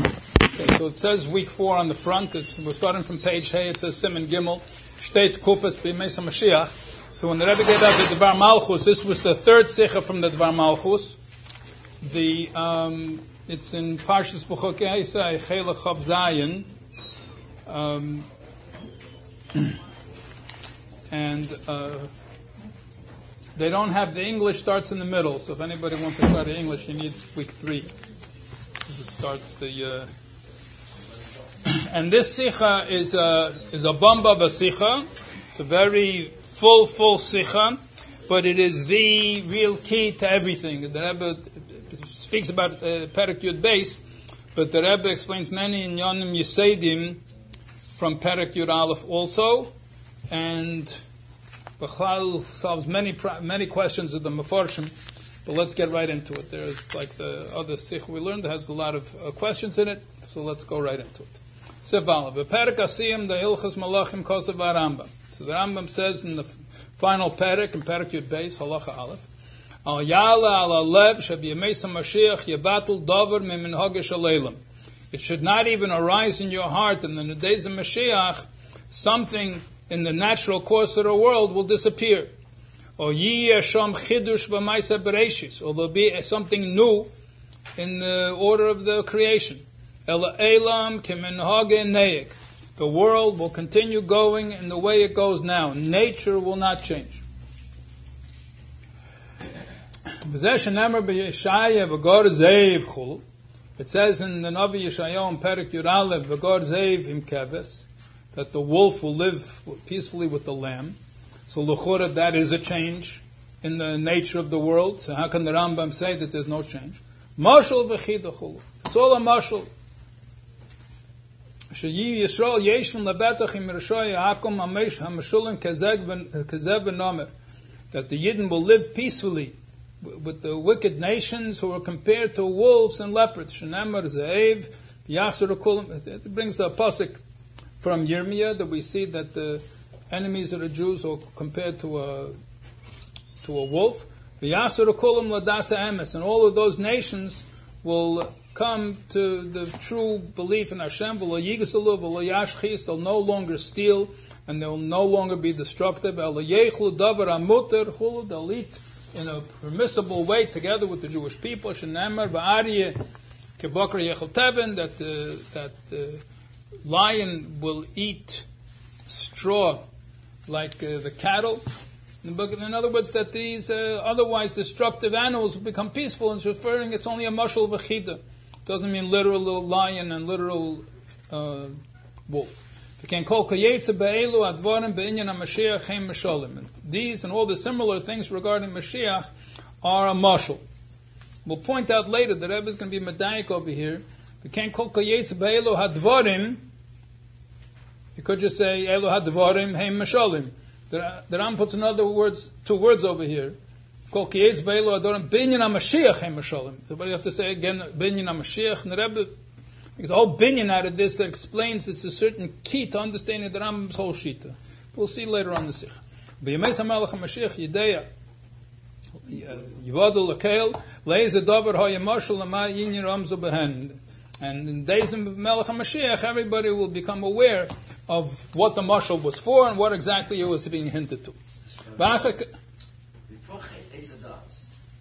Okay, so it says week four on the front. It's, we're starting from page Hey. It says Simon Gimel. Shteit Kufas B'Mesa Mashiach. So when the Rebbe gave out the Dvar Malchus, this was the third Sikha from the Dvar Malchus. The, um, it's in Parshas B'chokei Isai, Chelach Chav Zayin. Um, and uh, they don't have the English starts in the middle. So if anybody wants to start the English, you need week three. It starts the. Uh, and this sikha is a is a bamba basicha. It's a very full full sikha, but it is the real key to everything. The Rebbe speaks about uh, Yud base, but the Rebbe explains many in Yonim Yisaidim from Perak Yud Aleph also, and Bechlal solves many many questions of the Mefarshim. But let's get right into it. There's like the other sikh we learned has a lot of uh, questions in it, so let's go right into it. Sevala, Ilchas Malachim Rambam. So the Rambam says in the final Perik, in Perik Yud Beis, Halacha Aleph, Al Yala Al Alev Mashiach Yevatul Dover Mimin Aleilam. It should not even arise in your heart in the days of Mashiach, something in the natural course of the world will disappear. Or Yiyasham Chidush B'Maisa Bereshis, or there'll be something new in the order of the creation. Ela Elam The world will continue going in the way it goes now. Nature will not change. It says in the Navi Yeshayahu Perik Yuralev, that the wolf will live peacefully with the lamb. So Luchura, that is a change in the nature of the world. So how can the Rambam say that there's no change? Mashal v'chidachulu. It's all a mashal. Sheyi Yisrael im Rishoy Hamashulim V'Nomer that the Yidden will live peacefully with the wicked nations who are compared to wolves and leopards. Shenemar Ze'ev Kulim. It brings the pasuk from Yirmiyah that we see that the enemies of the Jews are compared to a to a wolf. V'Yasur Kulim Ladasa Emes, and all of those nations will come to the true belief in Hashem, they'll no longer steal, and they'll no longer be destructive. They'll eat in a permissible way together with the Jewish people. That the, that the lion will eat straw like uh, the cattle. In other words, that these uh, otherwise destructive animals will become peaceful, and it's referring, it's only a mushal v'chida doesn't mean literal lion and literal uh, wolf. These and all the similar things regarding Mashiach are a mashal. We'll point out later that Rebbe is going to be medayik over here. We can't call kayetz be'elu hadvarim. You could just say elu hadvarim heim mashalim. The Ram puts another words, two words over here. Kol kiyetz beilo adorim binyan HaMashiach hem mashalim. But you have to say again binyan HaMashiach. And the Rebbe makes a whole binyan out of this that explains it's a certain key to understanding the Rambam's whole shita. We'll see later on the Sikh. B'yamei Samalach HaMashiach Yideya Yivadu Lakel Leiz Adover HaYamashal Behen. And in days of Melech HaMashiach, everybody will become aware of what the marshal was for and what exactly it was being hinted to.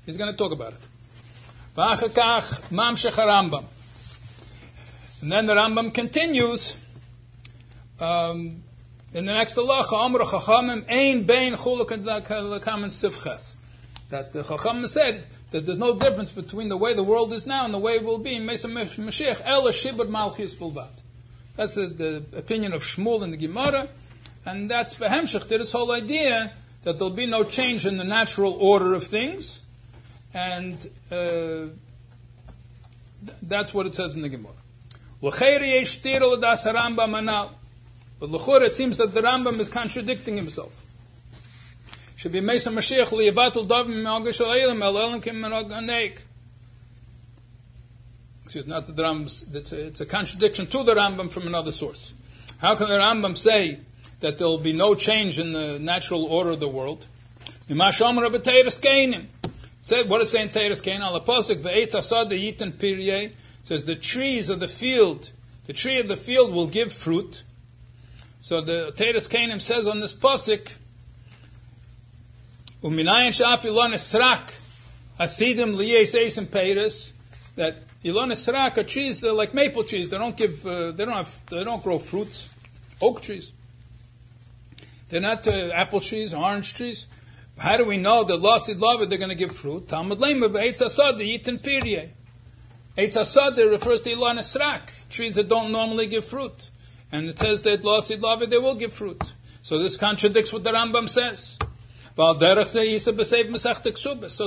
He's going to talk about it. And then the Rambam continues um, in the next halacha, Amr Chachamim Ein Bein Sivches. That the Chachamim said that there's no difference between the way the world is now and the way it will be in. That's the, the, opinion of Shmuel in the Gemara, and that's for Hemshech, this whole idea that there'll be no change in the natural order of things, and uh, that's what it says in the Gemara. But it seems that the Rambam is contradicting himself. Should be Mesa Mashiach davim alayim me'aganek. Excuse not the Rambam. It's a, it's a contradiction to the Rambam from another source. How can the Rambam say that there will be no change in the natural order of the world? Said what is saying Teres Kain al yitin pirye says the trees of the field, the tree of the field will give fruit. So the Teres Kainim says on this pasuk, Uminayin shaf ilon esrak asidim liyes esim peiris that ilon esrak are trees they're like maple trees they don't give uh, they don't have they don't grow fruits. Oak trees. They're not uh, apple trees orange trees. How do we know that losid lava they're going to give fruit? Talmud lema eitz asad yitin pirye. Eitz asad refers to ilon esrak trees that don't normally give fruit. And it says that losid lava they will give fruit. So this contradicts what the Rambam says so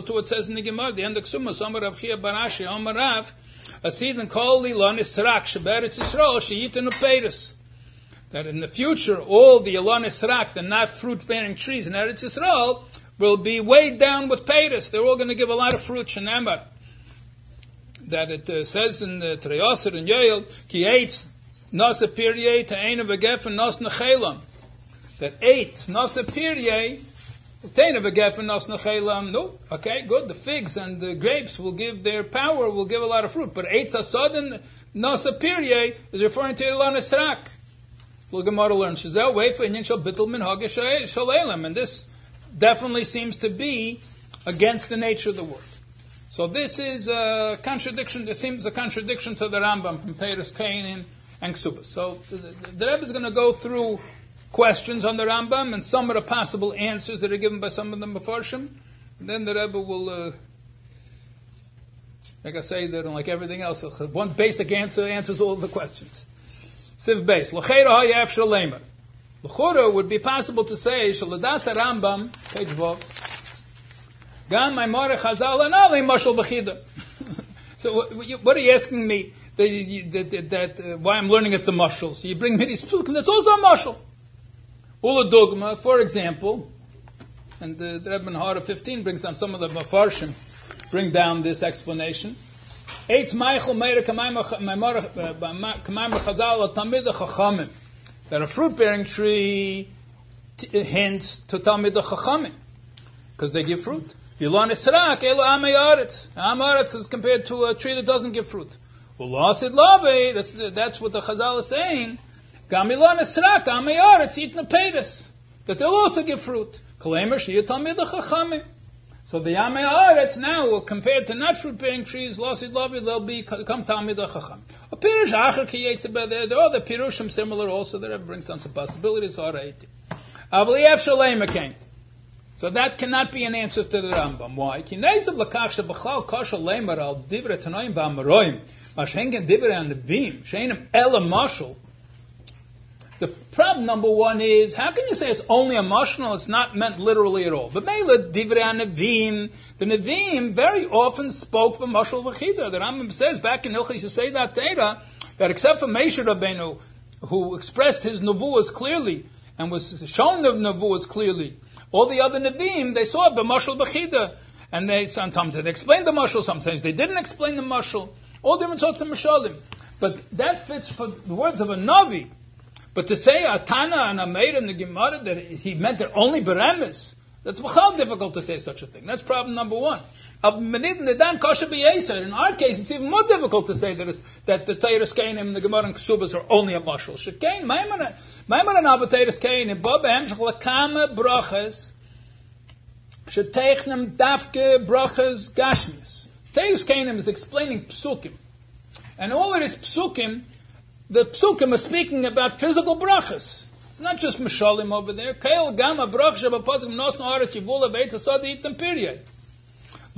too it says in the Gemara, the end of Ksuma, Somar Rav Chiya bar Ashi, Omar Rav, Asidin Kol Lilon Israk, Sheberetz Yisrael, Sheyitin Upeiris. That in the future, all the Elon Israk, the not fruit-bearing trees in Eretz Yisrael, will be weighed down with Peiris. They're all going to give a lot of fruit, Shenemar. That it uh, says in the Treyoser and Yoel, Ki Eitz, Nasa Pirye, Ta'ena Begefen, Nos Nechelam. That eight, Nasa Pirye, no, okay, good. The figs and the grapes will give their power, will give a lot of fruit. But Eitz Asadin Nasa Pirye is referring to Ilan Esrak. The Gemara learns Shazel for Inyan Shal Bittel Min and this definitely seems to be against the nature of the word. So this is a contradiction. It seems a contradiction to the Rambam from Peres Kainin and Ksubas. So the, the, the Rebbe is going to go through questions on the Rambam and some of the possible answers that are given by some of the Mefarshim. And then the Rebbe will, uh, like I say, that like everything else, one basic answer answers all the questions. Siv base. L'cheira hayav shalemer. L'chora would be possible to say, shaladas Rambam, page vav, gam maimore chazal and ali mashal b'chida. So what are you asking me? That, that, that uh, why I'm learning it's a mushal. So you bring me these psukim, that's also a mushal. Ula dogma, for example, and the, the Rebbe Hara 15 brings down some of the Mafarshim, bring down this explanation. Eitz Meichel Meir Kamayim uh, Chazal Tamid Chachamim. That a fruit-bearing tree t- hints to Tamid Chachamim, because they give fruit. Yilon Esrak, Elo Amayaretz. Amayaretz is compared to a tree that doesn't give fruit. Well, Lasid Lave, that's, that's what the Chazal is saying. Gamilon esrak, amayaretz, eat pedas. That they'll also give fruit. Kalemer shiyah tamid chachamim. So the Yame'aretz now, compared to not fruit-bearing trees, losid lavi, they'll become Talmid Chacham. A pirush acher ki there, there are other pirushim similar also, that brings down some possibilities. Avliyev shalem came. So that cannot be an answer to the Rambam. Why? Ki neizav lakach shebachal kasha lemer al divre tanoim v'amaroim, mashengen divre an nebim, sheinim ela mashal, the problem number one is how can you say it's only emotional? It's not meant literally at all. But Mela Divrei Nevim, the Nevim very often spoke for Mashal V'chida. The Rambam says back in Hilchis that Teira that except for Moshe Rabbeinu, who expressed his nevuas clearly and was shown the nevuas clearly, all the other Nevim they saw b'Mashal V'chida, and they sometimes they explained the mashal, sometimes they didn't explain the mashal. All different sorts of mashalim. But that fits for the words of a Navi. But to say Atana and Ameir in the Gemara that he meant it only Beremis, that's difficult to say such a thing. That's problem number one. In our case, it's even more difficult to say that that the Teiris Kainim and the Gemara and Kesubas are only a mashal. Shekain, Maimon and Abba Teiris Kainim, Bob Hemshach Lakama Brachas, Sheteichnem Dafke Brachas Gashmias. Teiris Kainim is explaining Psukim. And all it is Psukim the psukim are speaking about physical brachas. It's not just mishalim over there. Kail gama brachas b'pasukim nos no'aret yivula v'etz asad itam period.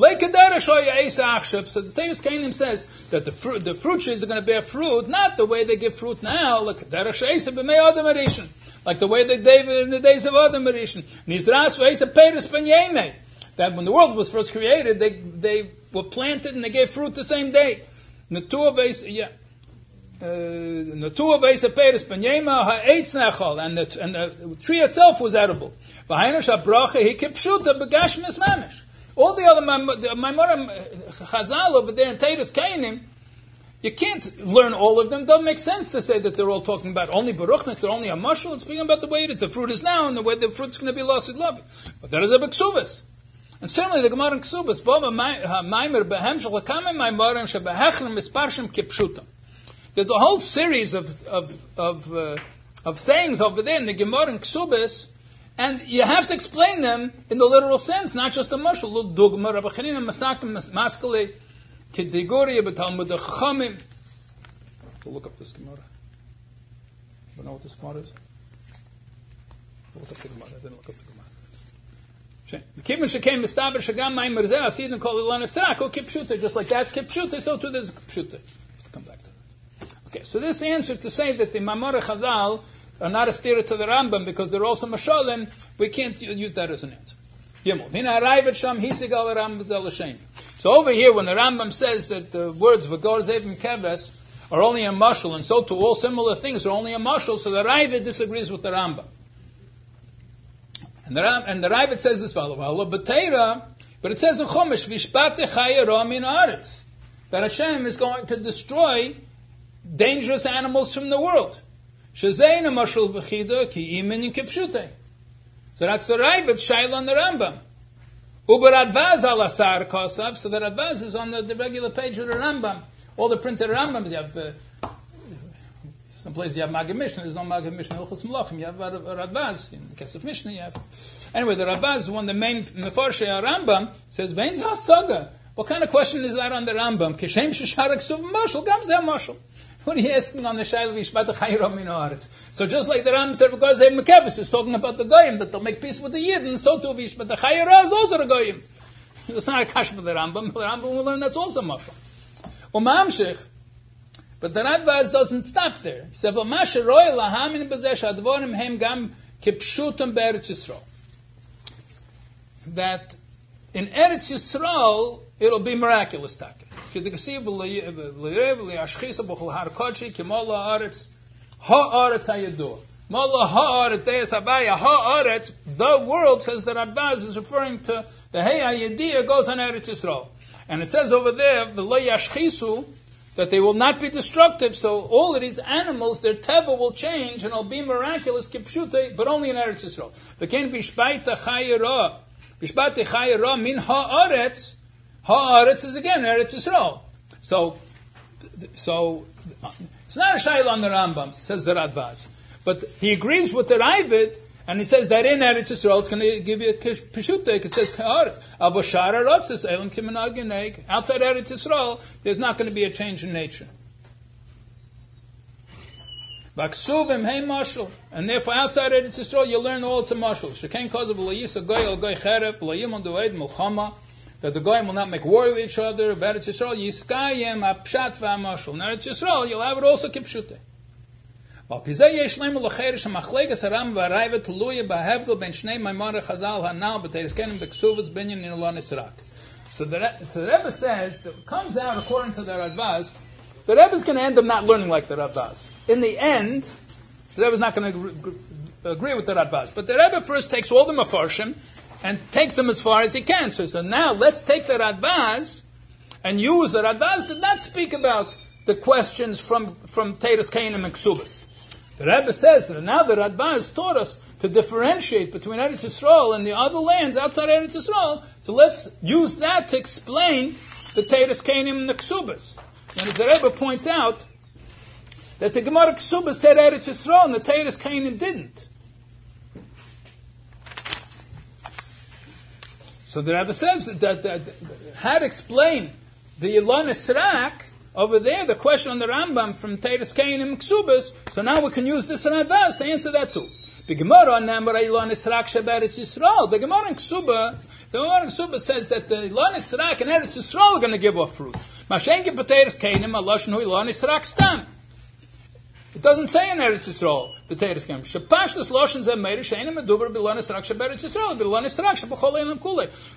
So the Tevis Kainim says that the fruit, the fruit trees are going to bear fruit, not the way they give fruit now. Like the way they gave in the days of Adam ben That when the world was first created, they, they were planted and they gave fruit the same day. Yeah the two of ha'etz nechal, Uh, and the and the tree itself was edible. All the other Maimorim Chazal over there in Tatus Kainim, you can't learn all of them. Doesn't make sense to say that they're all talking about only baruchnas, they're only a mushal. It's speaking about the way is. The fruit is now, and the way the fruit's going to be lost with love. But that is a beksuvas. And certainly the Gemara in Ksubas, Bova Maimer Behem Shalakame Maimarim Shebehechrim Misparshim Kipshutam. There's a whole series of of of, uh, of sayings over there in the Gemara in Ksubas, and you have to explain them in the literal sense, not just a mushal. Look, Dugma Rabbi Chanina Masakim Maskale Kidiguri B'Talmud Chachamim. We'll look up this Gemara. You know what this Gemara is? Look up the Gemara. I didn't look up the Gemara. Kibun shekaim mistaber shagam ma'im merzeh asidin kol ilan esrak kipshuta. Just like that's kipshuta, so too there's kipshuta. Come back to that. Okay, so this answer to say that the Mamor Chazal are not a steer to the Rambam because they're also mashalim, we can't use that as an answer. So over here, when the Rambam says that the words v'gor zevim keves are only a mashal, and so to all similar things are only a mashal, so the Ravid disagrees with the Rambam. And the, Ram, and the Ravid says this follow but it says in Chumash, Vishpate Chayera min Aretz, that Hashem is going to destroy dangerous animals from the world. So that's the Ravid Shaila on the Rambam. Uber Advaz al Asar Kosav, so that Advaz is on the, the, regular page of the Rambam. All the printed Rambams, you have uh, some places you have Magid Mishnah, there's no Magid Mishnah, Hilchos Melachim, you have Radbaz, in the case of Mishnah you have. Anyway, the Radbaz, one of the main Mefarshei Rambam, says, Vein Saga. What kind of question is that on the Rambam? Kishem Shesharak Suv Mashal, Gamzeh. What are you asking on the Shaila Vishpat Chayram Min Haaretz? So just like the Rambam said, because they Mekevis is talking about the Goyim, that they'll make peace with the Yidden, so too Vishpat Chayra is also the Goyim. It's not a kash for the Rambam, but the Rambam will learn that's also Mashal. Umamshich, but the Radbaz doesn't stop there. He said, "V'masher roy lahamin b'zesh advorim hem gam kipshutim be'eretz Yisrael." That in Eretz Yisrael it'll be miraculous. The world says that Radbaz is referring to the hey hayediyah goes on Eretz Yisrael, and it says over there the yashchisu that they will not be destructive. So all of these animals, their teva will change and it'll be miraculous, kipshute, but only in Eretz Yisrael. Min haaretz, haaretz is again Eretz Yisrael. So, so it's not a shayla on the Rambam, says the Radbaz, but he agrees with the Ravid and he says that in Eretz Yisrael, it's going to give you a peshutek. It says kaharet. Avoshara rotzes elam kimenag Outside Eretz Yisrael, there's not going to be a change in nature. Vaksuvim hey mashal, and therefore outside Eretz Yisrael, you learn all a mashal. Shekain kazav v'layisa goy al goy cheref v'layim dued milchama. That the goyim will not make war with each other. Eretz Yisrael yiskayem apshat v'amashal. In Eretz Yisrael, you'll have it also kipshute. Pizeh yesh ben shnei chazal binyan in. So the, so the Rebbe says that comes out according to the Radbaz, the Rebbe is going to end up not learning like the Radbaz. In the end, the Rebbe is not going to agree with the Radbaz. But the Rebbe first takes all the Mefarshim and takes them as far as he can. So, so now let's take the Radbaz and use the Radbaz did not speak about the questions from, from Teres Cain and Meksubas. The Rebbe says that now the Radbaz taught us to differentiate between Eretz Yisrael and the other lands outside Eretz Yisrael. So let's use that to explain the Teres Kainim and the. And as the Rebbe points out, that the Gemara Ksubas said Eretz Yisrael and the Teres Kainim didn't. So the Rebbe says that, that, that how to explain the Elon Esrak over there, the question on the Rambam from Teres Kain and Ksubas, so now we can use this in advance to answer that too. The Gemara on Namar Ilon Israk Shabbat Yisrael. The Gemara in Ksuba, the Gemara in Ksuba says that the Ilon Israk and Eretz Yisrael are going to give off fruit. Mashenke Pateres Kainim Aloshin Hu Ilon Israk Stam. It doesn't say in Eretz Yisrael, the Teres Loshin Zem Meir Yisrael.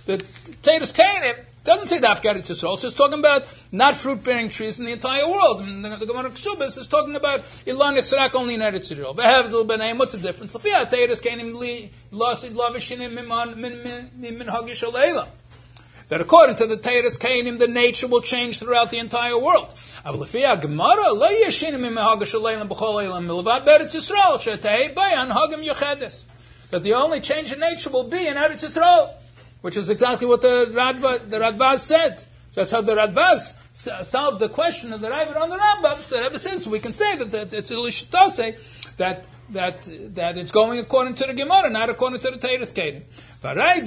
The Teres Kainim doesn't say Dafka Eretz Yisrael. So it's talking about not fruit-bearing trees in the entire world. And the, Gemara Ksubas is talking about Ilan Yisrak only in Eretz Yisrael. Behavdil B'nei, what's the difference? Teres Li Lavishinim Min Hagish Aleilam that according to the Teres Kainim, the nature will change throughout the entire world. That the only change in nature will be in Eretz Yisrael. which is exactly what the Radva, the Radvaz said. So that's how the Radvaz solved the question of the Ravid on the Rambam. So Rebbe says we can say that, that it's a lishtase that that that it's going according to the Gemara, not according to the Teres Kedim.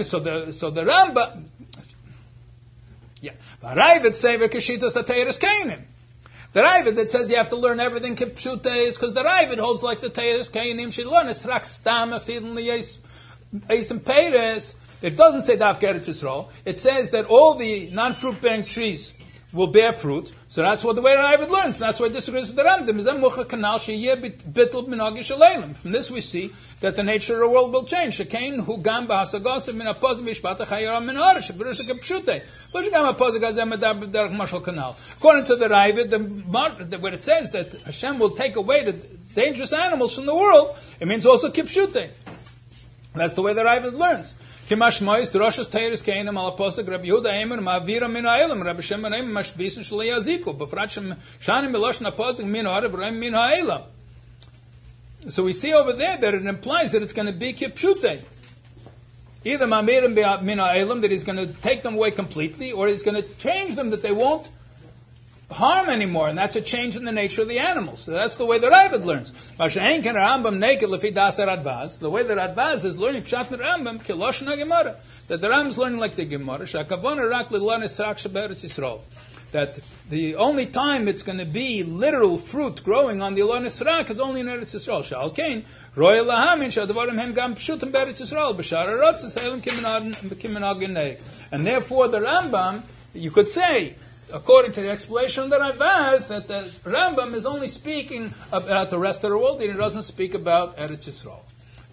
So the so the Rambam, yeah, Ravid say v'kashitas Teres Kedim. The Ravid that says you have to learn everything kipshute is because the Ravid holds like the Teres Kainim should learn es rak stam. It doesn't say daf Eretz Yisrael. It says that all the non-fruit bearing trees will bear fruit. So that's what the way Ravid learns. That's why this agrees with the Rambam. From this we see that the nature of the world will change. According to the Ravid, the, where it says that Hashem will take away the dangerous animals from the world, it means also kipshute. That's the way the Ravid learns. Kimash Mois, Teiris Min Shanim Apostle, Min Min. So we see over there that it implies that it's going to be Kipshute. Either Ma'amirim Min Ha'elam, that he's going to take them away completely, or he's going to change them that they won't harm anymore, and that's a change in the nature of the animals. So that's the way the Ravid learns. Er the way that Radbaz is learning Pshat Rambam, Kiloshna Gemara. That the Rambam is learning like the Gemara. That the only time it's going to be literal fruit growing on the Elon Israk is only in Eretz Yisrael. Shalkein, Roy Lahamin, Shadavarim Hem Gam Pshutim Beretz Yisrael, Bashar Arotz, Selim Kiminag And therefore the Rambam, you could say, according to the explanation that I've asked, that the Rambam is only speaking about the rest of the world, and he doesn't speak about Eretz Yisrael.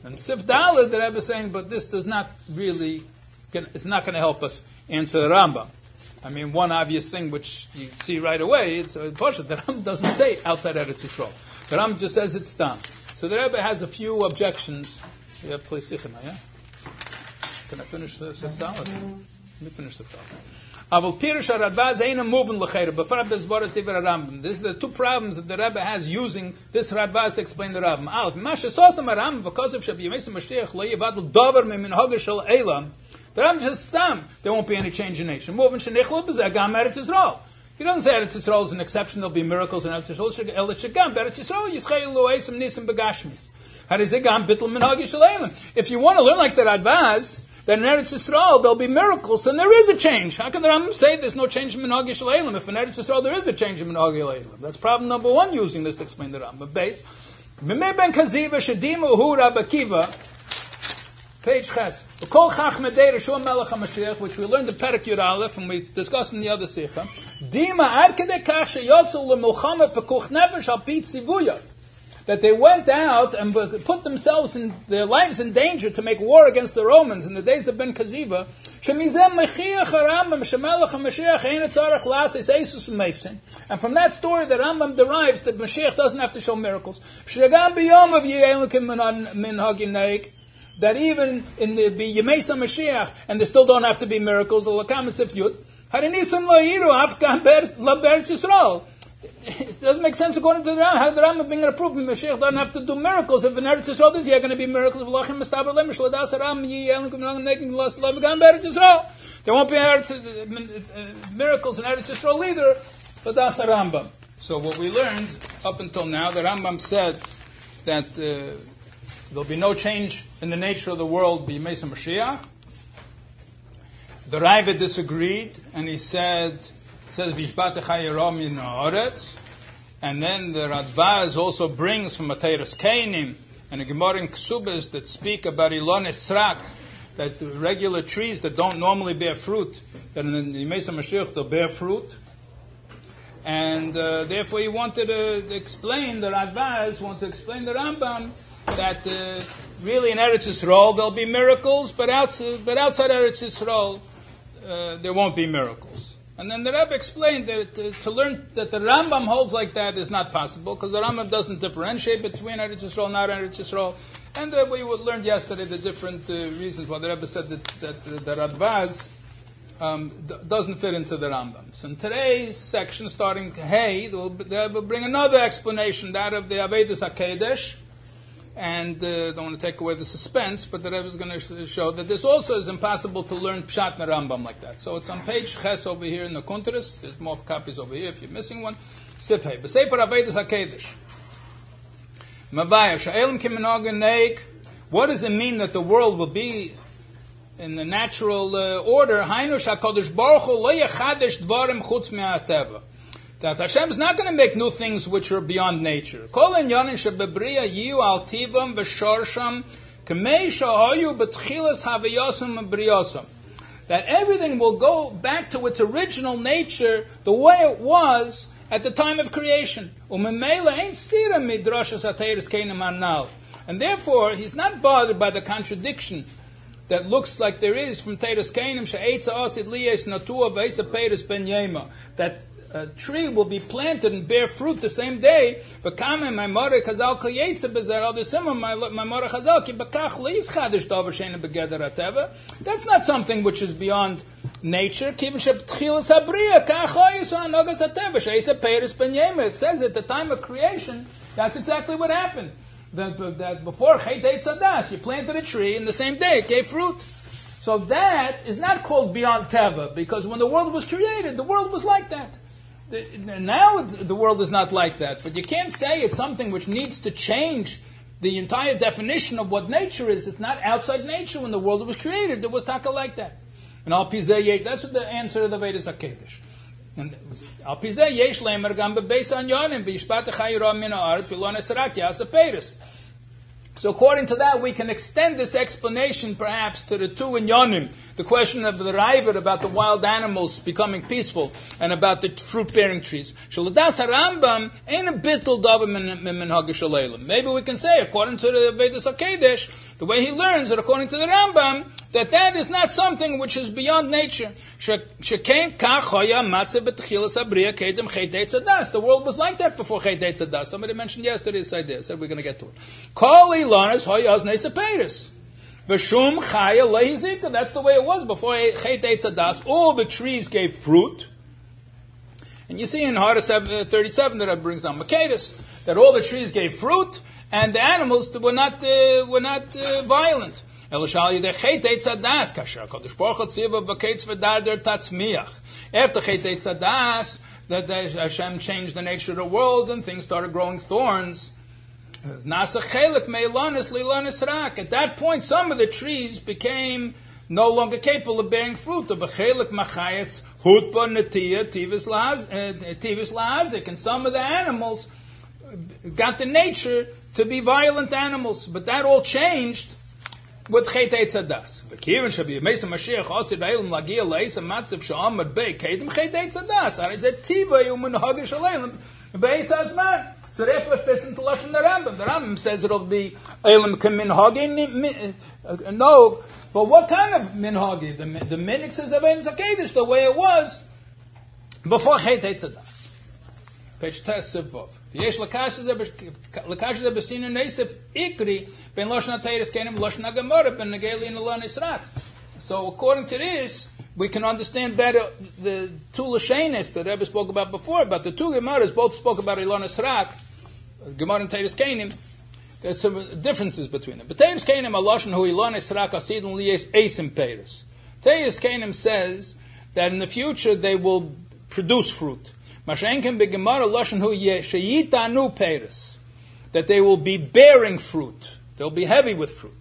And Sif Dalit, the Rebbe is saying, but this does not really, it's not going to help us answer the Rambam. I mean, one obvious thing which you see right away, it's uh, a portion that Rambam doesn't say outside Eretz Yisrael. The Rambam just says it's done. So the Rebbe has a few objections. Yeah, please, yeah? Can I finish the Sif Dalit? Let me finish the Dalit. Aval Pirush Radbaz ain't a moving l'chayra. Before Bezbara Tiver Rambam. This is the two problems that the Rebbe has using this Radbaz to explain the Rambam. Aleph, Masha Sosam because of Shabi Yemesa Mashiach, lo yivadl dover me min hoger shel elam. The Rambam says, Stam, there won't be any change in nature. Moving shenichlu b'zeh gam eretz Yisrael. He doesn't say Eretz Yisrael is an exception, there'll be miracles in Eretz Yisrael. El Shagam, Eretz Yisrael, Loesim Nisim Begashmis. If you want to learn like the Radbaz, that in Eretz Yisrael there'll be miracles, and there is a change. How can the Rambam say there's no change in Minhag Yisraelim if in Eretz Yisrael there is a change in Minhag Yisraelim? That's problem number one using this to explain the Rambam. Base. Mimei ben Kaziva Shadimu Hu Rabbi Akiva. Page Ches. Kol Chach Medei Rishon Melech HaMashiach, which we learned the Perek Yud Aleph, and we discussed in the other Sikha. Dima Ad Kach Sheyotzu Lemulchama Pekuch Nefesh Al Pit Sivuyav that they went out and put themselves in their lives in danger to make war against the Romans in the days of Ben Kaziva. And from that story, the Rambam derives that Mashiach doesn't have to show miracles. That even in the Yemesa Mashiach, and there still don't have to be miracles, the Lakam Yud, it doesn't make sense according to the Ram. How the Ram being approved, the Mashiach doesn't have to do miracles. If in Eretz Yisrael this year going to be miracles, V'lachim Mistaber Lem, Shlodas Ram, Yi Elim Kum making lost love again Eretz Yisrael. There won't be Eretz, uh, miracles in Eretz Yisrael either. Shlodas Rambam. So what we learned up until now, the Rambam said that uh, there'll be no change in the nature of the world be Mesa Mashiach. The Raiva disagreed, and he said says Vishbatechayira min haaretz. And then the Radbaz also brings from Materis Kainim and the Gemara in Ksubas that speak about Ilon Esrak, that regular trees that don't normally bear fruit, that in the Mesa Mashiach they'll bear fruit. And uh, therefore he wanted to explain, the Radbaz wants to explain the Rambam, that uh, really in Eretz Yisrael there'll be miracles, but outside, but outside Eretz Yisrael uh, there won't be miracles. And then the Rebbe explained that to, to, learn that the Rambam holds like that is not possible because the Rambam doesn't differentiate between Eretz Yisrael and not Eretz Yisrael. And uh, we learned yesterday the different uh, reasons why the Rebbe said that, that the Radbaz um, d- doesn't fit into the Rambam. So in today's section, starting Hey, the Rebbe will bring another explanation, that of the Avedus HaKedesh, and uh, don't want to take away the suspense, but the Rebbe is going to show that this also is impossible to learn Pshat and Rambam like that. So it's on page Ches over here in the Kunteris. There's more copies over here if you're missing one. Sifhei. B'Sefer Avedis HaKedesh. Mavaya. Sha'elim kiminogen. What does it mean that the world will be in the natural uh, order? Hainu sha'kodesh baruch hu lo yechadesh dvarim chutz me'ateva that Hashem is not going to make new things which are beyond nature. Kol inyanim shebebriya yiu al v'shorsham k'mei shahoyu b'tchilas havayosam v'briyosam. That everything will go back to its original nature the way it was at the time of creation. And therefore, he's not bothered by the contradiction that looks like there is from Teres Kainim. That a tree will be planted and bear fruit the same day. My mother That's not something which is beyond nature. It says at the time of creation, that's exactly what happened. That, that before Sadas, you planted a tree and the same day it gave fruit. So that is not called beyond Teva, because when the world was created, the world was like that now the world is not like that. But you can't say it's something which needs to change the entire definition of what nature is. It's not outside nature when the world was created. There was taka like that. And al pizeh that's what the answer of the Vedas Akedesh. And al pizeh yesh lemer gam bebeis anyonim v'yishpat chayira min haaretz v'lo nesarat yasa peris. So according to that, we can extend this explanation perhaps to the two in Yonim, the question of the Ravid about the wild animals becoming peaceful and about the fruit-bearing trees. Shaladas Rambam ain't a davar Maybe we can say, according to the Vedas HaKedesh, the way he learns that according to the Rambam, that that is not something which is beyond nature. The world was like that before Chet. Somebody mentioned yesterday this idea. Said we're going to get to it. Ilanis Hoyaz Nesaperis. Veshum Chaya Lehizika. That's the way it was before Chet Tzadas. All the trees gave fruit. And you see in Hara 37 that it brings down Makedis, that all the trees gave fruit, and the animals were not, uh, were not uh, violent. After Chet Tzadas, that Hashem changed the nature of the world and things started growing thorns. At that point, some of the trees became no longer capable of bearing fruit. Of a chelik machayas hutba netia tivis lazik, eh, and some of the animals got the nature to be violent animals. But that all changed with Chet Eitzadas. V'kirin shabi Mesa Mashiach osid ha'ilm lagia la'isa matziv sha'amad bei Chet Eitzadas. Ari zet tiva yu. So therefore, it fits into Lashon the Rambam. The Rambam says it'll be Elam Kaminhagi. Uh, no, but what kind of minhagi? The, the minik says Aben Zakedesh, the way it was before Chet Eitzadah. Page Tes Sivvov. Yesh Lakash de Besina Nesif Ikri Ben Lashon HaTeiris Kenim Lashon HaGemara Ben Negeli in Elon Israt. So according to this, we can understand better the two Lashanis that Rebbe spoke about before, but the two Gemaras both spoke about Ilona Srak, Gemara and Teres Kainim. There's some differences between them. But Teres Kainim, Aloshan Hu Ilona Srak Asidun Liyes Asim Peres. Teres Kainim says that in the future they will produce fruit. Mashenkin Gemara Loshan Hu Sheyitanu Peres. That they will be bearing fruit. They'll be heavy with fruit.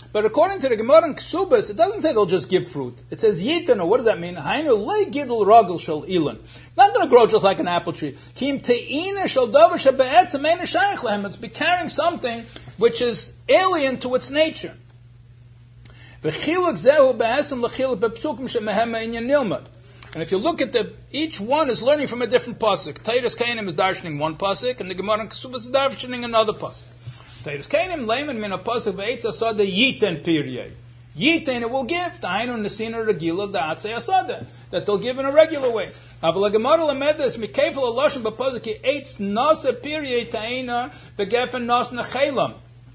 But according to the Gemara in Ksubas, it doesn't say they'll just give fruit. It says yitanu. What does that mean? Hainu le gidl ragel shel ilan. Not going to grow just like an apple tree. Kim te'ina shel davar shebe'etzem ena shayach lehem. It's be carrying something which is alien to its nature. V'chiluk zehu be'esem l'chiluk be'psukim shemehem inyan nilmad. And if you look at the, each one is learning from a different pasuk. Titus Kainim is darshaning one pasuk, and the Gemara in Ksubas is darshaning another pasuk. Davis Kanim Laman min apostle veitz asada yiten period. Yiten it will give. Dainu nesina regila da'atze asada that they'll give in a regular way. But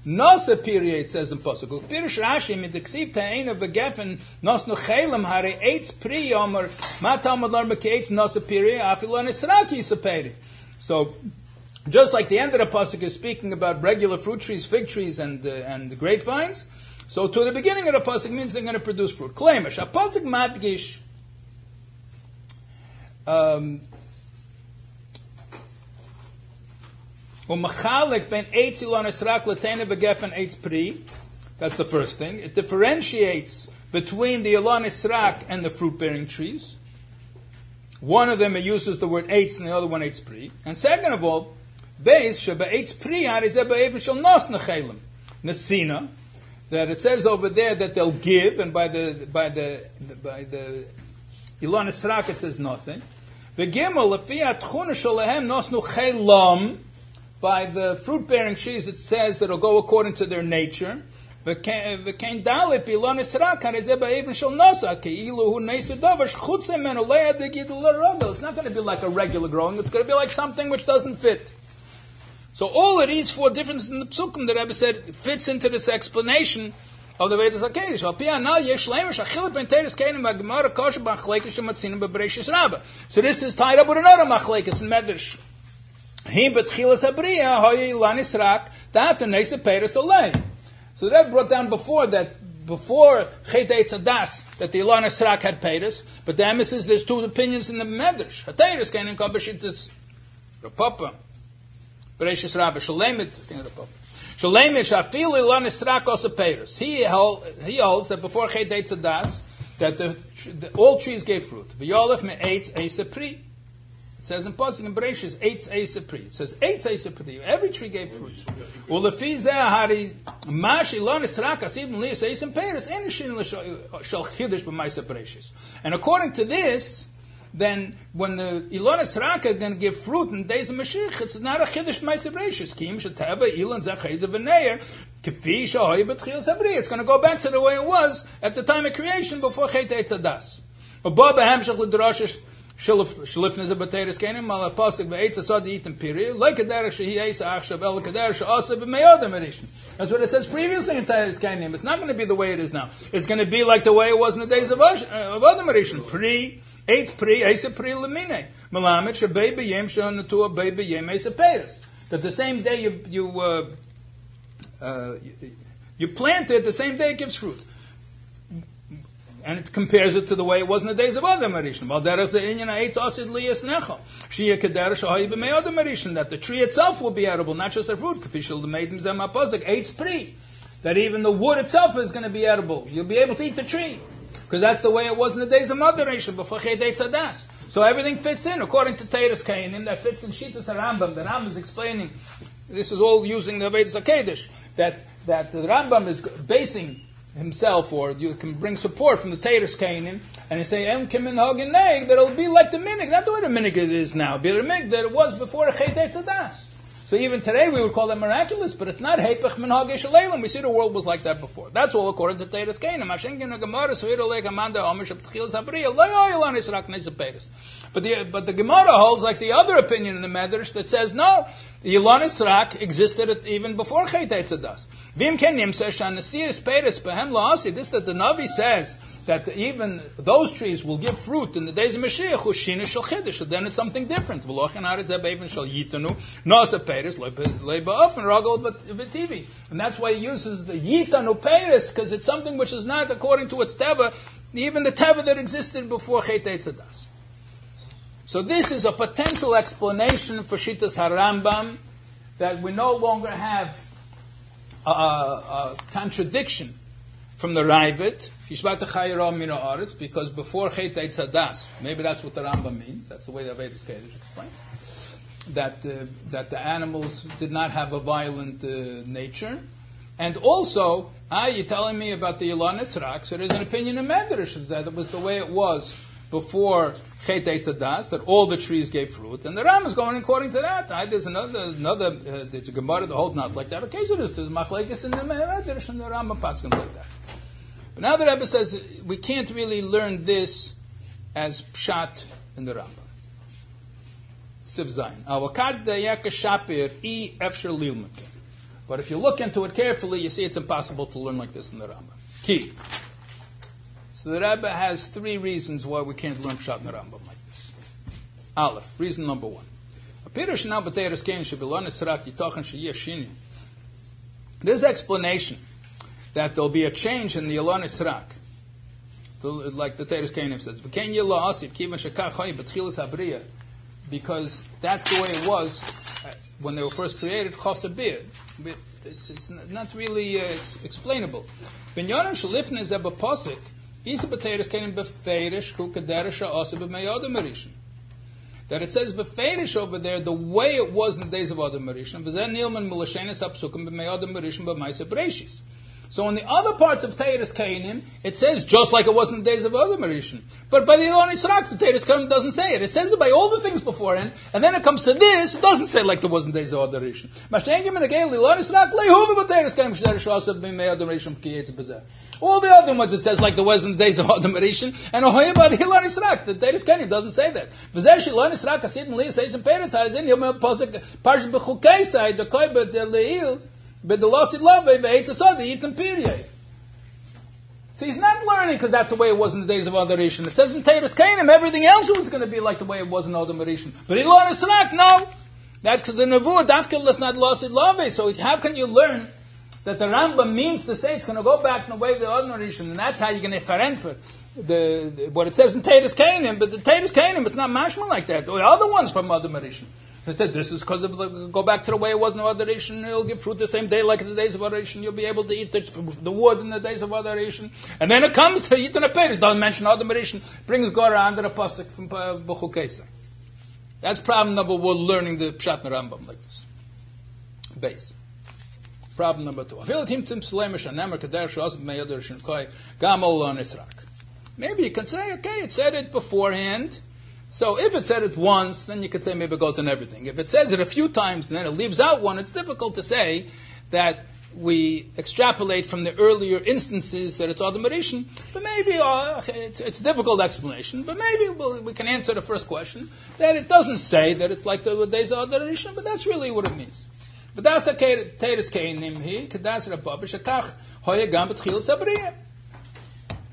Nasa period says in posuk. Pirish Rashi mitaksiv ta'ena begefen nos nuchelam hari eitz pri yomer matamad lar meke nasa period afilo nitzraki yisaperi. So just like the end of the Pasuk is speaking about regular fruit trees, fig trees, and, uh, and grapevines, so to the beginning of the Pasuk means they're going to produce fruit. Claimish. A Pasuk madgish um. That's the first thing. It differentiates between the ilon esrak and the fruit-bearing trees. One of them it uses the word eitz and the other one eitz pri. And second of all, beis sheba eitz pri harizeh shall nos nechelim. Nesina, that it says over there that they'll give, and by the by the by the Ilon Esrak it says nothing. The Gimel, lefiat chuna shalahem nosnu chelam, by the fruit bearing trees, it says that it'll go according to their nature. It's not going to be like a regular growing, it's going to be like something which doesn't fit. So all of these four differences in the psukim that Rebbe said fits into this explanation of the Vedas Hakedish. So this is tied up with another machlekes in Medrash. Him betchilas abriya hoye lanis rak that nesa peres olay. So that brought down before that before Chet Eitzadas that the Ilanis Rak had Peres, but the emissaries, there's two opinions in the Medrash. Hateres can encompass Rapapa. Bereshis Rabbi Shalemit. Shalemit Shafil Ilanis Rak also Peres. He, hold, he holds that before Chet Eitzadas that the, the, all trees gave fruit. V'yolef me'etz esa pri says in Pasuk in Bereshis, eight Pri. It says eight Pri. Every tree gave fruits. hari mashi lo nisrakas even lias eisim peres enishin shal chidish b'maisa Bereshis. And according to this, then when the Ilon Esraka is going to give fruit in days of Mashiach, it's not a Chiddush Bereshis. Kim of Kifi Shahoy B'Tchil Sabri. It's going to go back to the way it was at the time of creation before Chet Eitzadas. Abba Hamshach L'Drashish Shlifn is a bateris kenim mal pasuk be'etz asad eaten period like a derech shehi eisa achshav el kader she'asa b'meyodem erishin. That's what it says previously in Teres Kenim. It's not going to be the way it is now. It's going to be like the way it was in the days of, Osh, uh, of Adam. Pri, eight pri, eisa pri lemine. Malamet shebei b'yem she'anatua b'ei b'yem eisa peres. That the same day you, you, uh, uh, you, you plant it, the same day it gives fruit and it compares it to the way it was in the days of Adam Arishon. Well, that is the Inyan Eitz Asid Liyas Necha. Shia Kedera Shahayi B'mei Adam. That the tree itself will be edible, not just the fruit. Kafishal the Meidim Zem HaPozik. Eitz Pri. That even the wood itself is going to be edible. You'll be able to eat the tree. Because that's the way it was in the days of moderation before Chet Adas. So everything fits in, according to Teres Kainim, that fits in Shitas Rambam. The Rambam is explaining, this is all using the Vedas HaKedesh, that, that the Rambam is basing himself, or you can bring support from the Taters Canaan, and you say, Em Kim Hagen that it'll be like the minig, not the way the minig it is now, be the minig that it was before Chet Tzadas. So even today we would call that miraculous, but it's not Hepech Minhag Shalelim. We see the world was like that before. That's all according to Teres Kainam. But the but the Gemara holds like the other opinion in the Medrash that says no, the Yelanis Rak existed even before Chet Tzadas. Vim Kenyim says Shanasiyas Peres Behem Laasi. This that the Navi says that even those trees will give fruit in the days of Mashiach. Ushina Shal Chiddush. Then it's something different. V'lochin Harizeb Even Shal Yitanu Nasa Peres Leiba Ofen Ragol V'tivi. And that's why he uses the Yitanu Peres because it's something which is not according to its teva, even the teva that existed before Chet Tzadas. So this is a potential explanation for Shitas Harambam that we no longer have a, a contradiction from the Ravid, because before Chet Tzadas, maybe that's what the Rambam means, that's the way the Vedas Kedesh explains, that, uh, that the animals did not have a violent uh, nature. And also, ah, you're telling me about the Ilan Israk, so there's an opinion in Medrash that it was the way it was before Chet Eitzadas, that all the trees gave fruit, and the Ram is going according to that. There's another, another, uh, there's a Gemara that holds not like that. Okay, so there's, Machlekes in the Medrash, and the Ram passes like that. But now the Rebbe says we can't really learn this as pshat in the Rambam. Siv shapir lilmake. But if you look into it carefully, you see it's impossible to learn like this in the Rambam. Key. So the Rebbe has three reasons why we can't learn pshat the Rambam like this. Aleph, reason number one. This explanation that there'll be a change in the Elon Israk, like the Teres Kenim says, because that's the way it was uh, when they were first created. It's not really uh, explainable. Isa b'teres kenim beferish kul kaderesh asa that it says beferish over there the way it was in the days of Adam. V'zen nilman mulashenis apsukim b'mei Adam Marishim b'maisa breshis. So in the other parts of Teiris Kainim, it says just like it was in the days of Adam HaRishon. But by the Elon Yisrael, the Teiris Kainim doesn't say it. It says it by all the things beforehand, and then it comes to this, it doesn't say like it was in the days of Adam HaRishon. All the other ones it says like the was in the days of Adam HaRishon, and Ahoyim by the Elon Yisrael, the Teiris Kainim doesn't say that. V'zesh Elon Kasit and Leah says in Peres, Hazin, Yom Posik, Parsh B'chukei Sai, the Koiba, the Leil, but the lost love be'etz asad yitim pirye. So he's not learning because that's the way it was in the days of Adam Rishon. It says in Teres Kainim, everything else was going to be like the way it was in Adam Rishon. But he learned Sanak, no. That's because the Nevuah, Dafkel is not lost love. So how can you learn that the Rambam means to say it's going to go back in the way of the Rishon, and that's how you're going to differentiate the, the, what it says in Teres Kainim, but the Teres Kainim, it's not mashma like that. The other ones from Adam Rishon. They said this is because of the, go back to the way it was in adoration. It'll give fruit the same day like the days of adoration. You'll be able to eat the, the wood in the days of adoration. And then it comes to eating a pit. It doesn't mention adoration. Brings Gora under a pasuk from uh, Bechukesa. That's problem number one, learning the Pshat Rambam like this. Base. Problem number two. Maybe you can say, okay, it said it beforehand. So if it said it once, then you could say maybe it goes in everything. If it says it a few times and then it leaves out one, it's difficult to say that we extrapolate from the earlier instances that it's Adam but maybe uh, it's, it's, a difficult explanation, but maybe we'll, we can answer the first question that it doesn't say that it's like the days of Adam but that's really what it means. But that's a.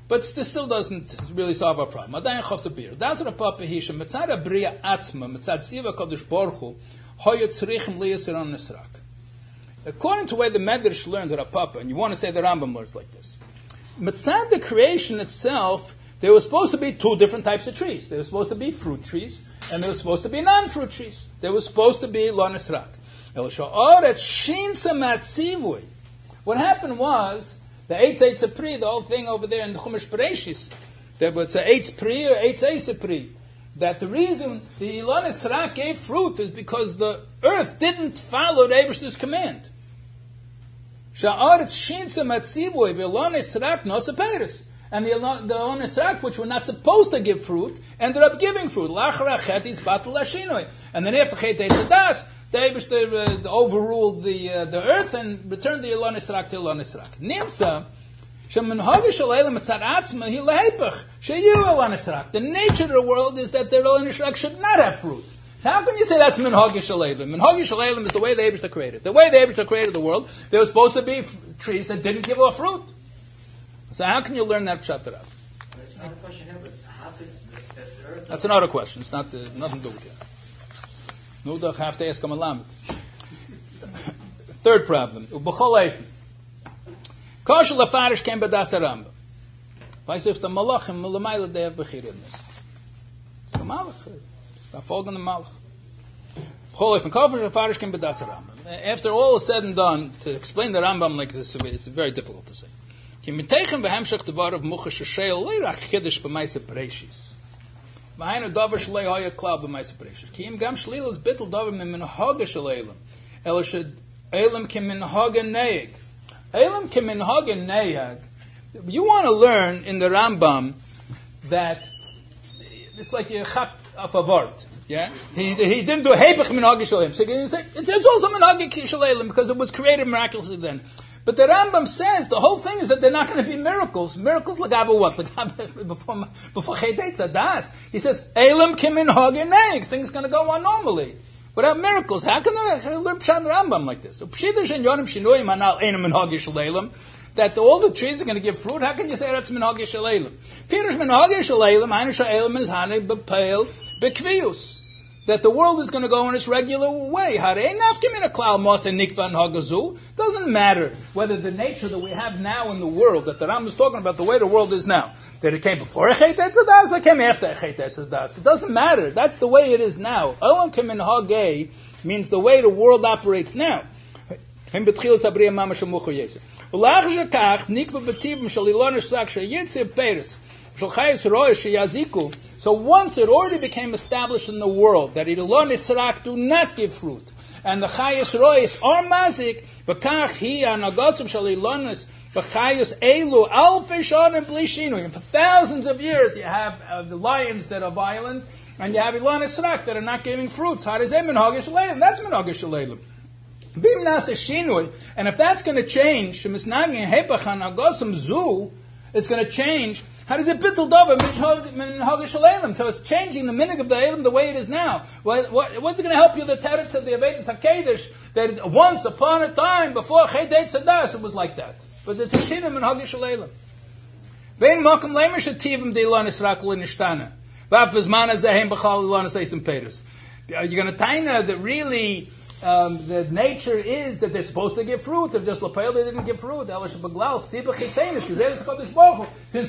But this still doesn't really solve our problem. Adayin chosabir. Hisha, mitzad abriya atzma, mitzad siva kodesh borchu, nisrak. According to the way the Medrash learns Rapapa, and you want to say the Rambam learns like this, mitzad the creation itself, there was supposed to be two different types of trees. There was supposed to be fruit trees, and there was supposed to be non-fruit trees. There was supposed to be lo nisrak. What happened was, the Eitz Eitz Pri, the whole thing over there in the Chumash Bereshis, there was Eitz Pri or Eitz Eitz Pri. That the reason the Ilan Isra gave fruit is because the earth didn't follow the Abish's command. Sha'aretz shinsa matzivoy v'Ilan Isra nosaperis. And the Ilan Isra, which were not supposed to give fruit, ended up giving fruit. Lachrachet is batal And then after Chet das, the Eibishter uh, overruled the uh, the earth and returned the Elon Yisrak to Elon Yisrak. Nimsa, shemenhogi shalayla mitzad atzma he lehepach, sheyu Elon Yisrak. The nature of the world is that the Elon Yisrak should not have fruit. So how can you say that's minhagi shalaylim? Minhagi shalaylim is the way the Eibishter created. The way the Eibishter created the world, there was supposed to be f- trees that didn't give off fruit. So how can you learn that pshat That's another question. It's not the, nothing to do with it. Nu doch have to ask him a. Third problem. Ubechol eifen. Kosher lefarish came badas aramba. Weißt if the malachim, malamayla, they have bechir in this. It's the malach. It's the folgende malach. Bechol eifen. Kosher lefarish came badas aramba. After all is said and done, to explain the Rambam like this, it's very difficult to say. Ki miteichen v'hemshach devar of muchash shasheil, leirach chidish b'maisa preshis. V'hainu davar shlei hoya. Ki im gam bittel davar min elam. Ela shed elam. Elam. You want to learn in the Rambam that it's like you chap of a word. Yeah, he, he didn't do hepech min hoga shel elam. So it's also min hoga shel elam because it was created miraculously then. But the Rambam says the whole thing is that they're not going to be miracles. Miracles lagaba what? Before before Adas. He says Elam kimin hageneg. Things going to go on normally. Without miracles, how can they learn Pshat Rambam like this? That all the trees are going to give fruit. How can you say that's minhagi shaleilim? Peter's minhagi shaleilim. Hainu shaleilim is hane bepeil bekvius that the world is going to go in its regular way. Doesn't matter whether the nature that we have now in the world, that the Ram is talking about, the way the world is now, that it came before Echet Etzadas, it came after Echet Etzadas. It doesn't matter. That's the way it is now. Olam Kemin Hagei means the way the world operates now. So once it already became established in the world that Ilon Israk do not give fruit, and the Chayas Rois are mazik, Bakach hi anagotzim shal Ilonis, Bachayas elu alfishon and blishinu. For thousands of years you have uh, the lions that are violent, and you have Ilon Israk that are not giving fruits. How does that Minhagish That's Minhagish Aleilim. And if that's going to change, it's going to change how does it bittul davar min hagish So it's changing the minig of the elam the way it is now. What, what, what's it going to help you? The teretz of the Avedis Hakedesh that once upon a time before Chedet Sadas it was like that. But the Tishinim min hagish elam. Vein makam lemer shetivim de ilan israk l'nishtana. Vav bezman azahem b'chal ilan isaysim peres. You're going to taina that really um, the nature is that they're supposed to give fruit. If just lapel they didn't give fruit. Since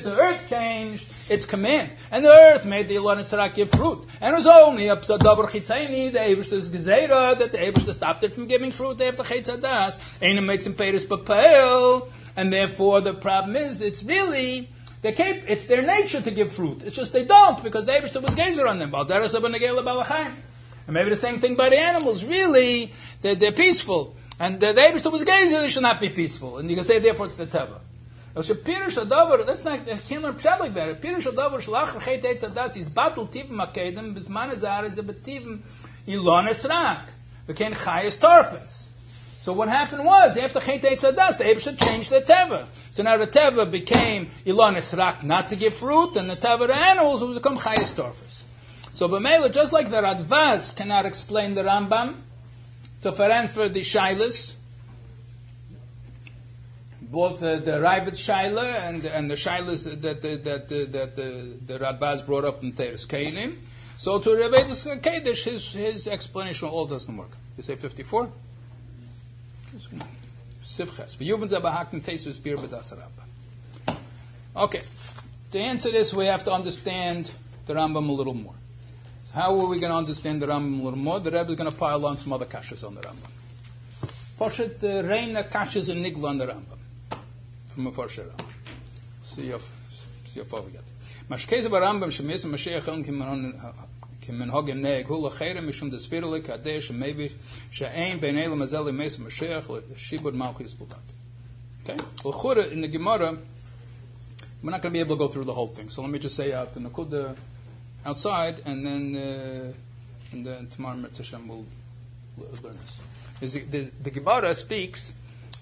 the earth changed its command, and the earth made the Elon Sarak give fruit, and it was only up to the Abish's Gezerah, that the Abish stopped it from giving fruit after Chitzadas. Ain't makes him pay papel, and therefore the problem is it's really they it's their nature to give fruit. It's just they don't because the Abish was gazer on them. And maybe the same thing by the animals. Really, they're, they're peaceful. And the, Abishta was gazer, they should not be peaceful. And you can say, therefore, it's the Teva. That's not, I can't learn like that. Pirush Adavar Shalach Rechet Eitz Adas is Batul Tivim Akedem Bizman Azar is a Betivim Ilon Esrak. Became Chayas Tarfes. So what happened was, after Chet Eitz Adas, the Abishta changed the Teva. So now the Teva became Ilon Esrak not to give fruit, and the Teva the animals will become Chayas Tarfes. So B'meila, just like the Radvaz cannot explain the Rambam to for the Shilas, both the, the Ravid Shaila and, and the Shilas that, that, that, that the, the Radvaz brought up in Teres Keilim. So to Revedus Kedesh, his, his explanation all doesn't work. You say 54? Sivches. Okay. To answer this, we have to understand the Rambam a little more. How are we going to understand the Rambam more? The Rebbe is going to pile on some other kashas on the Rambam. Poshet uh, the reina kashas and nigla on the Rambam from a Forsher. See how see far we get. Shemis Mashiach el kimen hogen neg hul achere mishum she'ain ben elam azel mes Mashiach shibud. Okay? In the Gemara, we're not going to be able to go through the whole thing. So let me just say out the Nakuda outside, and then uh, and then tomorrow Hashem will learn this. The, the, the Gemara speaks.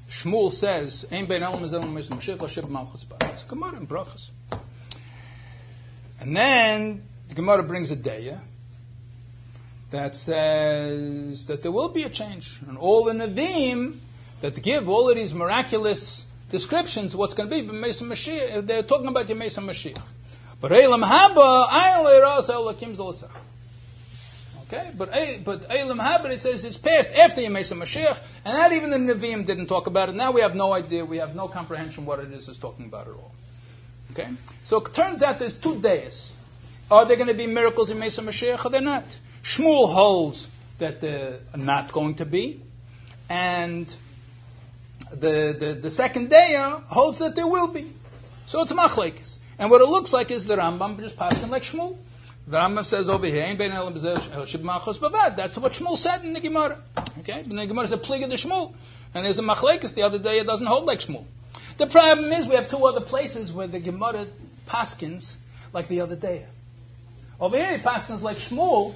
Shmuel says, "Ein ben elam ezel Mashiach l'shib malchus It's a Gemara in brachas. And then the Gemara brings a daya that says that there will be a change, and all the Nevi'im that give all of these miraculous descriptions, what's going to be, they're talking about Yemesa Mashiach. But Elam Haba, Okay, but but Elam Haba it says it's past after Yemesa Mashiach, and not even the Nevi'im didn't talk about it. Now we have no idea, we have no comprehension what it is is talking about at all. Okay, so it turns out there's two days. Are there going to be miracles in Mesa Mashiach or they're not? Shmuel holds that they're not going to be, and the the, the second day holds that there will be. So it's machlekes. And what it looks like is the Rambam just passing like Shmuel. The Rambam says over here, "Ein ben eh, bavad." That's what Shmuel said in the Gemara. Okay, but the Gemara is a plig of the Shmuel, and there's a machlekes the other day. It doesn't hold like Shmuel. The problem is we have two other places where the Gemara paskins like the other day. Over here, it paskins like Shmuel,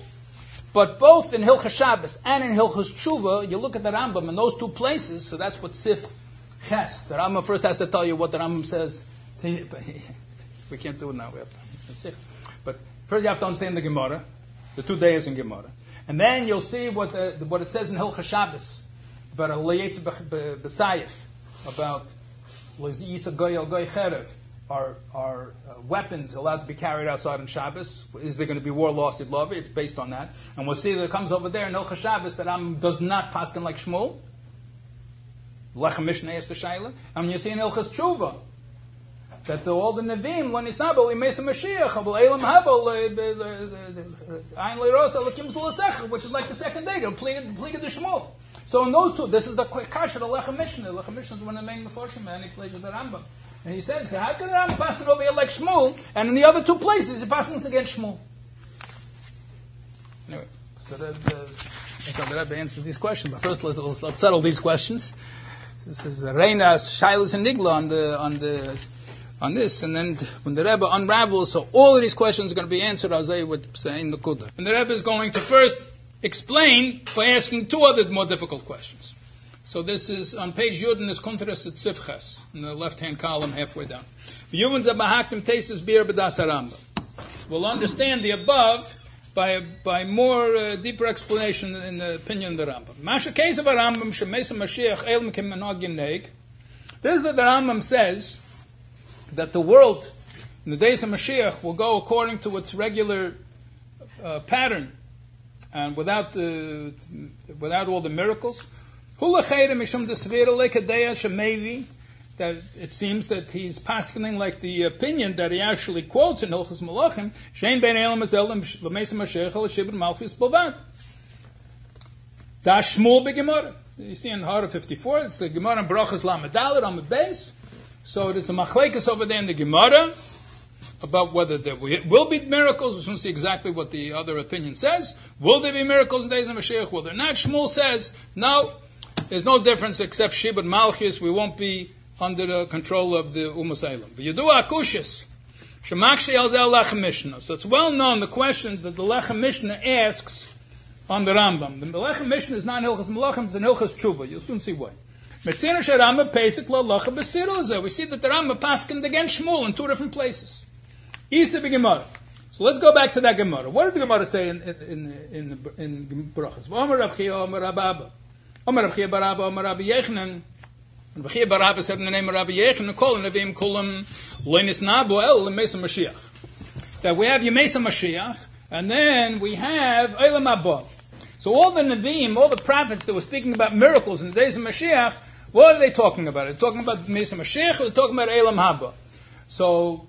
but both in Hilchas Shabbos and in Hilchas Tshuva, you look at the Rambam in those two places. So that's what Sif Ches. The Rambam first has to tell you what the Rambam says. We can't do it now. We have to. But first you have to understand the Gemara, the two days in Gemara. And then you'll see what, the, what it says in Hilchah Shabbos about a Leyetz B'Sayif, about Yisa Goy Al Goy Cherev. Are, are uh, weapons allowed to be carried outside on Shabbos? Is there going to be war loss at love? It's based on that. And we'll see that it comes over there in Hilchah Shabbos that Am does not paskin like Shmuel. Lechem Mishnah is the Shaila. And you see in Hilchas Tshuva, that the, all the Nevi'im, when it's not, but Mesa Mashiach, but Elam Habel, uh, uh, uh, Ein Leirosa, Lakim Zulasech, which is like the second day, Pliga the Shmuel. So in those two, this is the kasha, the Lechem Mishnah. Lechem Mishnah is one of the main Meforshim, and he plays with the Rambam. And he says, how can the Rambam pass it over here like Shmuel, and in the other two places, he passes against Shmuel? Anyway, so the, the, the Rebbe answers these questions, but first let's, let's, settle these questions. This is Reina, Shilas, and Nigla on the, on the, on this, and then when the Rebbe unravels, so all of these questions are going to be answered as I would say in the Kudah. And the Rebbe is going to first explain by asking two other more difficult questions. So this is on page Yud in this Kunteres at Sifches, in the left-hand column halfway down. We'll understand the above by by more uh, deeper explanation in the opinion of the Rambam. Masha case of a Rambam shemesa Mashiach elm This is that the Rambam says that the world in the days of Mashiach will go according to its regular uh, pattern and without the without all the miracles. That it seems that he's paskening like the opinion that he actually quotes in Hilchas Malachim. You see in Hara 54, it's the Gemara in Brachas Lamadalit on the base. So there's a machlekes over there in the Gemara about whether there will be miracles. We should see exactly what the other opinion says. Will there be miracles in the days of Mashiach? Will there not? Shmuel says, no, there's no difference except Shibud Malchus. We won't be under the control of the Umas Eilim. But you do Akushis. Shemakshi al Lechem Mishnah. So it's well known the question that the Lechem Mishnah asks on the Rambam. The Lechem Mishnah is not in Hilchas Malachim, it's in Hilchas Tshuva. You'll soon see why. We see that the Rambam paskined against Shmuel in two different places. So let's go back to that Gemara. What did the Gemara say in in in in, Brachas? Omer Rav Chiya, Omer Rabba. Omer Rav Chiya bar Abba, Omer Rabbi Yechanan. And Rav Chiya bar Abba said in the name of Rabbi Yechanan, Kol Nevim Kulam Loinis Nabu El Mesa Mashiach. That we have Yemesa Mashiach, and then we have Eilam Abba. So all the Nevi'im, all the prophets that were speaking about miracles in the days of Mashiach, what are they talking about? They're talking about Mesa Mashiach or they're talking about Eilam Haba. So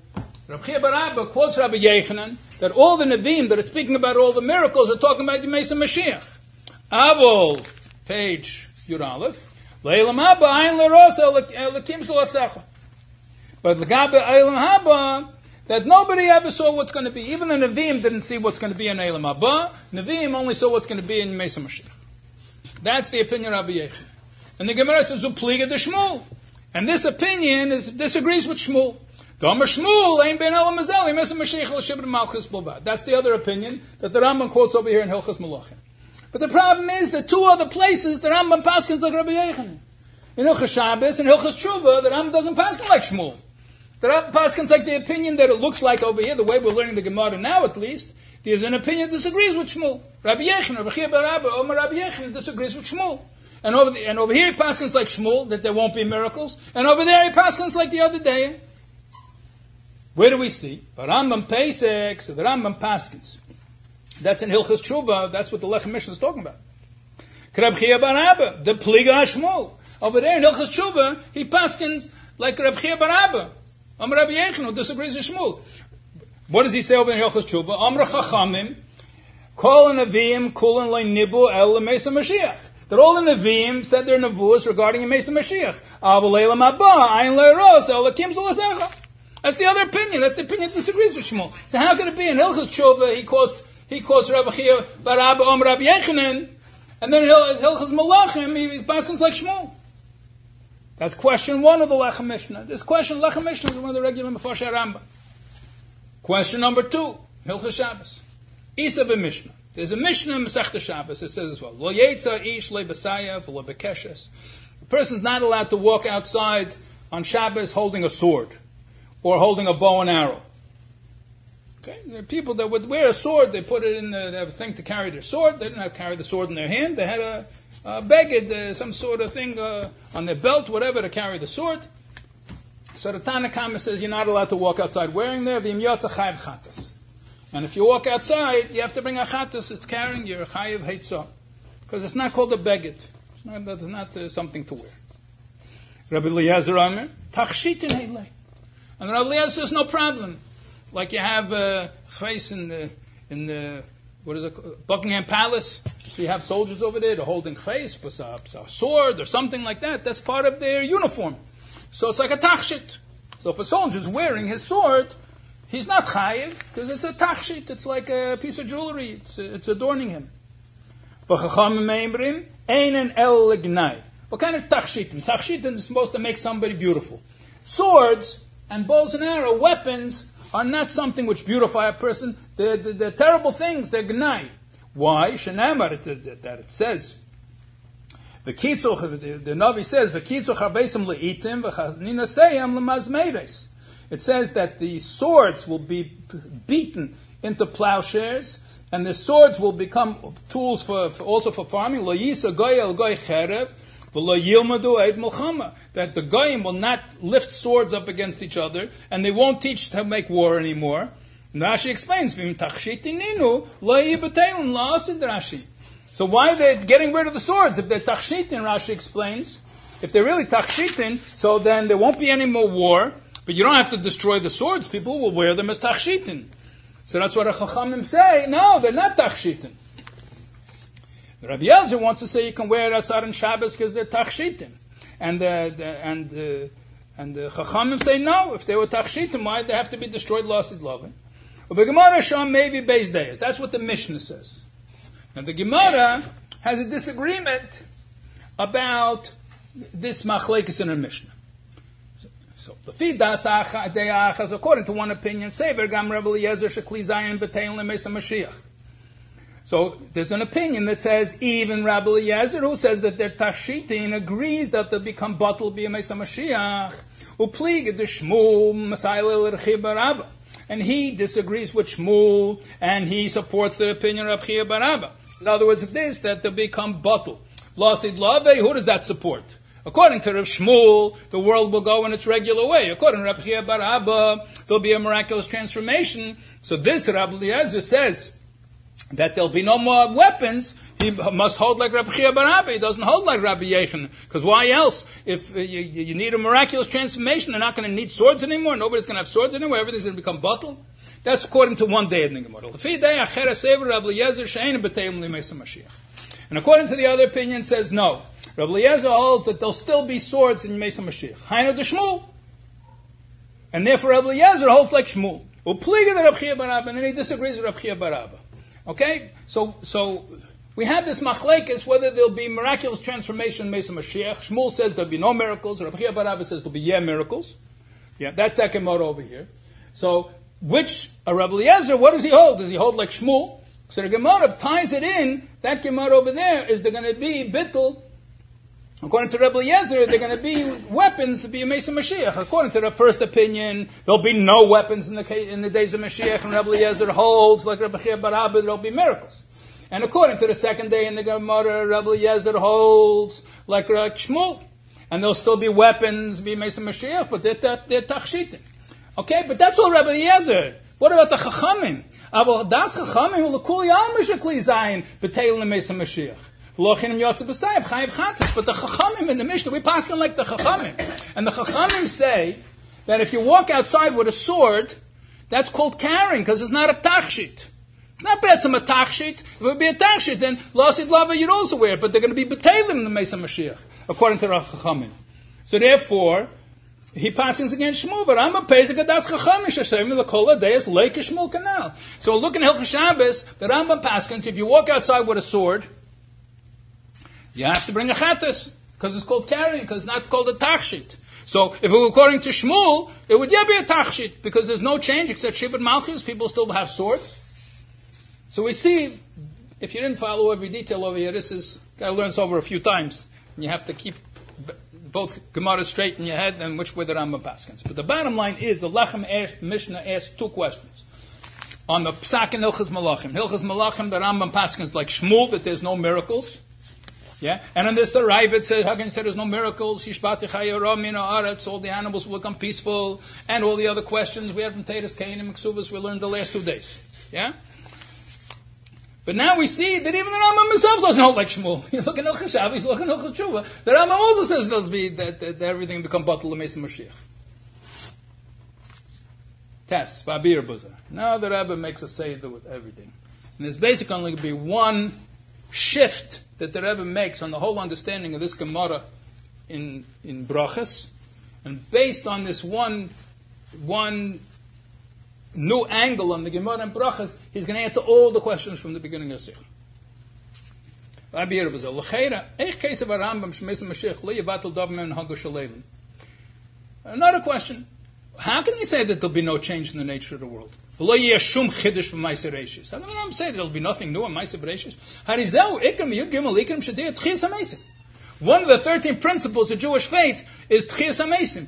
Rabbi Barabba quotes Rabbi Yechanan that all the Nevi'im that are speaking about all the miracles are talking about the Mesa Mashiach. Avol, page Yud. Leilam Haba, Ayin Lerosa, Lekim Shalasecha. But Legabe Eilam Haba, that nobody ever saw what's going to be. Even the Nevi'im didn't see what's going to be in Eilam Haba. Nevi'im only saw what's going to be in Mesa Mashiach. That's the opinion of Rabbi Yechanan. And the Gemara says, Upliga de Shmuel. And this opinion is, disagrees with Shmuel. That's the other opinion that the Rambam quotes over here in Hilchas Malachim. But the problem is that two other places the Rambam paskins like Rabbi Yechon. In Hilchas Shabbos and Hilchas Tshuva, the Rambam doesn't paskin like Shmuel. The Rambam paskins like the opinion that it looks like over here, the way we're learning the Gemara now at least. There's an opinion that disagrees with Shmuel. Rabbi Yechon, Rabbi Chia Rabbi, Omar Rabbi Yechon disagrees with Shmuel. And over, the, and over here he paskins like Shmuel, that there won't be miracles. And over there he paskins like the other day, where do we see? Rambam Pesach, so the Rambam Paskins. That's in Hilchas Tshuva, that's what the Lechem Mishnah is talking about. Krab Chia the Pliga Ashmol. Over there in Hilchas Tshuva, he Paskins like Rab Chiya bar Abba. Am Rabbi Yechon, disagrees with Shmuel. What does he say over in Hilchas Tshuva? Amra Chachamim, Kol Nevi'im Kulan Nibu El Mesa Mashiach. That all the Nevi'im said their nevuas regarding a Mesa Mashiach. That's the other opinion. That's the opinion that disagrees with Shmuel. So how can it be in Hilchot Tshuva he quotes he quotes Rabbi Chia Barab Om Rabbi Yechanan, and then in Hilchot Malachim he passes like Shmuel. That's question one of the Lechem Mishnah. This question Lechem Mishnah is one of the regular Meforshe Rambam. Question number two, Hilchot Shabbos. Isa Mishnah. There's a Mishnah in Masechta Shabbos. It says as well: Lo Yetza Ish Le Basayev Lo Bekeshes. person's not allowed to walk outside on Shabbos holding a sword or holding a bow and arrow. Okay? There are people that would wear a sword, they put it in the, they have a thing to carry their sword, they didn't have to carry the sword in their hand, they had a, a uh, some sort of thing uh, on their belt, whatever, to carry the sword. So the Tanakama says you're not allowed to walk outside wearing there, the chayiv chatas. And if you walk outside, you have to bring a chatas, it's carrying your chayiv heitzah. Because it's not called a beged. It's not, that's not uh, something to wear. Rabbi Eliezer Amir, tachshitin And Rabbi Eliezer says no problem. Like you have a uh, in the in the what is it Buckingham Palace. So you have soldiers over there, they're holding face with a, a, sword or something like that. That's part of their uniform. So it's like a tachshit. So if a soldier's wearing his sword, he's not chayiv because it's a tachshit. It's like a piece of jewelry. It's, it's adorning him. What kind of tachshitin? Tachshitin is supposed to make somebody beautiful. Swords and bows and arrow, weapons, are not something which beautify a person. They're, they're, they're terrible things. They're gnai. Why? Shenamar, that it says. The Kitzuch, the the Navi says, "V'kitzuch harbesim leitim v'chanina seyam lemazmeres." It says that the swords will be beaten into plowshares, and the swords will become tools for, for also for farming. That the goyim will not lift swords up against each other, and they won't teach to make war anymore. And Rashi explains, So why are they're getting rid of the swords? If they're tachshitin, Rashi explains, if they're really tachshitin, so then there won't be any more war, but you don't have to destroy the swords. People will wear them as tachshitin. So that's what the Chachamim say. No, they're not tachshitin. Rabbi Elzer wants to say you can wear it outside on Shabbos because they're tachshitim. And the, the, and uh, and the Chachamim say no. If they were tachshitim, why they have to be destroyed? Lost loving. But the Gemara Sham maybe based days. That's what the Mishnah says. Now the Gemara has a disagreement about this machlekes in a Mishnah. So the fidas de'achas, according to one opinion, say vergam Rebbe Eliezer shekli zayin b'tein lemesa Mashiach. So there's an opinion that says even Rabbi Eliezer, who says that they're tashitin, agrees that they'll become bottled b'yamesa Mashiach. Upliga the Shmuel Masail and he disagrees with Shmuel, and he supports the opinion of Chiya bar Abba. In other words, this that they become bottled. Lasid Lave, who does that support? According to Rav Shmuel, the world will go in its regular way. According to Rav Chiya bar Abba, there'll be a miraculous transformation. So this Rabbi Eliezer says that there'll be no more weapons, he must hold like Rabbi Chia Barabi. He doesn't hold like Rabbi Yechon. Because why else? If you, you, need a miraculous transformation, they're not going to need swords anymore. Nobody's going to have swords anymore. Everything's going to become bottled. That's according to one day in the Gemara. And according to the other opinion, says no. Rabbi Eliezer holds that there'll still be swords in Mesa Mashiach. Hainu de Shmuel. And therefore Rabbi Eliezer holds like Shmuel. And then he disagrees with Rabbi Chiya bar Abba. Okay? So, so we have this machlekes whether there'll be miraculous transformation in Mesa Mashiach. Shmuel says there'll be no miracles. Rabbi Chiya bar Abba says there'll be yeah miracles. Yeah, that's that Gemara over here. So, which, a Rabbi Eliezer, what does he hold? Does he hold like Shmuel? So the Gemara ties it in. That Gemara over there is they're going to be bittul According to Rebbe Yezer, they're going to be weapons to be a Mesa Mashiach. According to the first opinion, there'll be no weapons in the, in the days of Mashiach, and Rebbe Yezer holds, like Rebbe Chiya bar Abba, there'll be miracles. And according to the second day in the Gemara, Rebbe Yezer holds, like Rebbe Shmuel, and there'll still be weapons, be Mesa Mashiach, but they're, they're tachshitin. Okay, but that's all Rebbe Yezer. What about the Chachamim? Aber das Chachamim will kul yam mishakli zayin b'teil Mesa Mashiach. But the Chachamim in the Mishnah, we pass like the Chachamim. And the Chachamim say that if you walk outside with a sword, that's called carrying, because it's not a tachshit. It's not bad some a tachshit. If it would be a tachshit, then lasid lava you'd also wear but they're going to be betalim in the Mesa Mashiach, according to Rav Chachamim. So therefore, he passes against Shmuel, but I'm a pesach adas chachamish Hashem the kol deis lake Shmuel canal. So look in Hilchah Shabbos, the Rambam passes if you walk outside with a sword, you have to bring a chatas because it's called carrying, because it's not called a tachshit. So if it were according to Shmuel, it would yeah be a tachshit because there's no change except Shibud Malchus. People still have swords. So we see, if you didn't follow every detail over here, this is got to learn this over a few times. And you have to keep both Gemara straight in your head and which way the Rambam paskins. But the bottom line is the Lechem Mishnah asks two questions. On the Psak and Hilchas Malachim. Hilchas Malachim, the Rambam paskins like Shmuel, that there's no miracles. Yeah, and on this the Ravid says, how can you say there's no miracles? All the animals will become peaceful, and all the other questions we have from Tatus, Cain, and Miksuvas we learned the last two days. Yeah. But now we see that even the Rambam himself doesn't hold like Shmuel. You look at Ilchim Shabbos, look at Ilchim Tshuva. The Rambam also says that, that, that, everything become batal Mesa Mashiach. Test, Babir Buzar. Now the Rebbe makes a seder with everything. And there's basically only going to be one shift that the Rebbe makes on the whole understanding of this Gemara in, in Brachas. And based on this one, one new angle on the Gemara and Brachas, he's going to answer all the questions from the beginning of the Sikh. Another question. How can you say that there'll be no change in the nature of the world? How can I say that there'll be nothing new in One of the 13 principles of Jewish faith is Tchias HaMesim.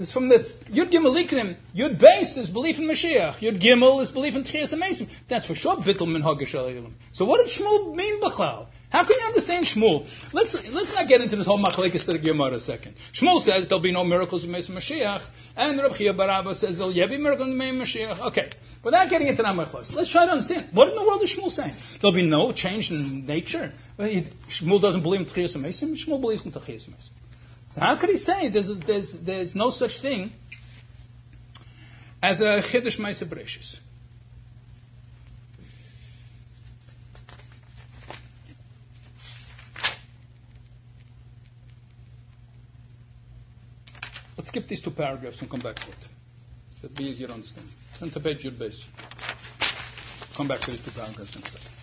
It's from the Yud Gimel Ikrim. Yud base is belief in Mashiach. Yud Gimel is belief in Tchias Amesim. That's for sure Bittel So what did Shmuel mean B'chlal? How can you understand Shmuel? Let's let's not get into this whole machlekes to the Gemara a second. Shmuel says there'll be no miracles in Mesa Mashiach, and Reb Chiya bar Abba says there'll yet be miracles in Mesa Mashiach. Okay, without getting into that machlekes, let's try to understand what in the world is Shmuel saying. There'll be no change in nature. Shmuel doesn't believe in Tchias Amesim. Shmuel believes in Tchias Amesim. So how could he say there's, there's, there's no such thing as a Chiddush Bereshis? Skip these two paragraphs and come back to it. It'll be easier to understand. Turn to page Yud base. Come back to these two paragraphs in a second.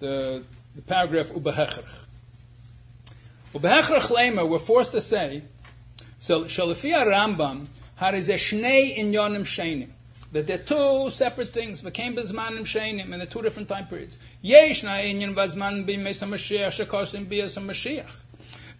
The, the paragraph Ubahecherch. We're forced to say, Shalafia Rambam, Harize Shnei Inyonim Sheinim. That they're two separate things. V'kein bezmanim sheinim, and they're two different time periods. Yeshna inyan bazman b'mesa Mashiach shekosim b'yasa Mashiach.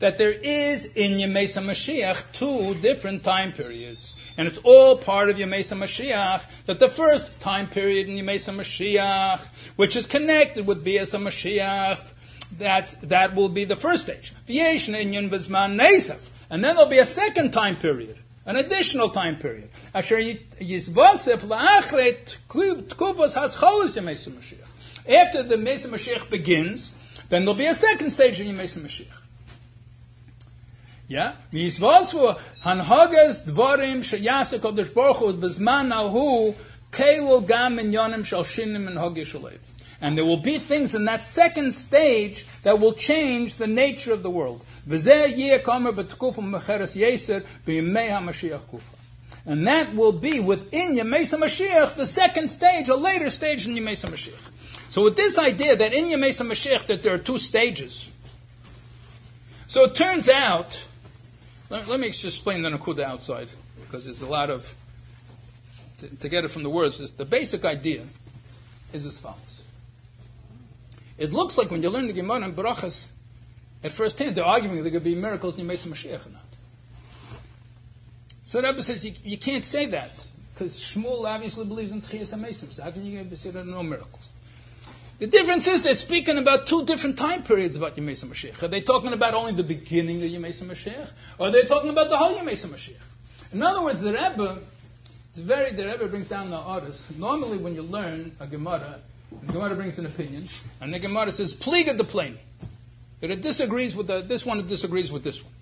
That there is in Yemesa Mashiach two different time periods. And it's all part of Yemesa Mashiach. That the first time period in Yemesa Mashiach, which is connected with Biasa Mashiach, that that will be the first stage. Viesh in Yin Vizman Nesaf. And then there'll be a second time period, an additional time period. After the Mesa Mashiach begins, then there'll be a second stage in Mesa Mashiach. Yeah? Yisvasvu hanhagas dvarim sheyasa kodesh baruch bezman ahu gam shal shinim and and there will be things in that second stage that will change the nature of the world. And that will be within Yemesa Mashiach, the second stage, a later stage in Yemesa Mashiach. So with this idea that in Yemesa Mashiach that there are two stages, so it turns out, let, let me just explain the Nakuda outside, because there's a lot of, to, to get it from the words, the basic idea is as follows. It looks like when you learn the Gemara and Barachas, at first hand, they're arguing there could be miracles in Yemesa Mashiach or not. So Rebbe says you, you can't say that because Shmuel obviously believes in Tchias HaMesim. So how can you say there are no miracles? The difference is they're speaking about two different time periods about Yemesa Mashiach. Are they talking about only the beginning of Yemesa Mashiach, or are they talking about the whole Yemesa Mashiach? In other words, the Rebbe, it's very the Rebbe brings down the orders. Normally, when you learn a Gemara, the Gemara brings an opinion, and the Gemara says, Pliga the plane. That it disagrees with the, this one, it disagrees with this one.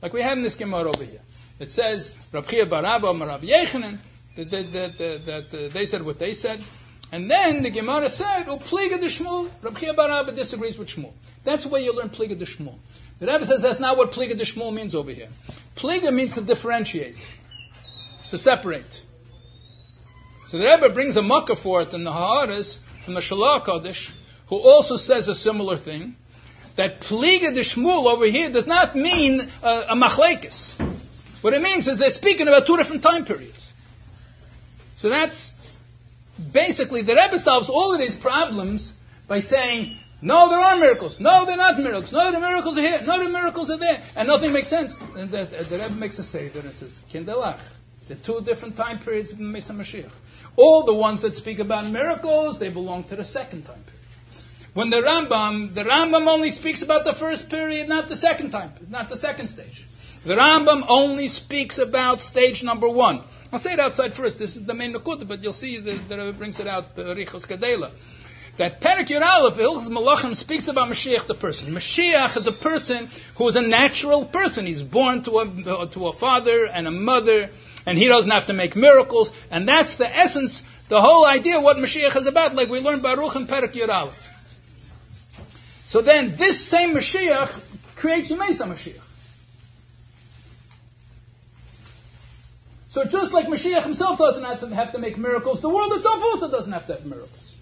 Like we have in this Gemara over here. It says, Rabchia Baraba, Marab Yechanan, that, that, that, that they said what they said. And then the Gemara said, "Oh, pliga de Shmuel." Baraba disagrees with Shmuel. That's the way you learn pliga de Shmuel. The Rebbe says that's not what pliga de Shmuel means over here. Pliga means to differentiate, to separate. So the Rebbe brings a mucker for it in the Haaretz from the Shalach Kodesh, who also says a similar thing, that Pliga de Shmuel over here does not mean uh, a machlekes. What it means is they're speaking about two different time periods. So that's basically the Rebbe solves all of these problems by saying, no, there are miracles. No, they're not miracles. No, the miracles are here. No, the miracles are there. And nothing makes sense. And the, the Rebbe makes a say and says, Kindelach. The two different time periods of Mesa Mashiach. All the ones that speak about miracles, they belong to the second time period. When the Rambam, the Rambam only speaks about the first period, not the second time, not the second stage. The Rambam only speaks about stage number one. I'll say it outside first. This is the main Nakuta, but you'll see that, that it brings it out, uh, Richos Kadela. That Perik Yud Aleph, Malachim, speaks about Mashiach the person. Mashiach is a person who is a natural person. He's born to a, to a father and a mother, and he doesn't have to make miracles. And that's the essence, the whole idea what Mashiach is about, like we learned Baruch and Perik Yud. So then, this same Mashiach creates Yemesa Mashiach. So just like Mashiach himself doesn't have to, have to make miracles, the world itself also doesn't have to have miracles.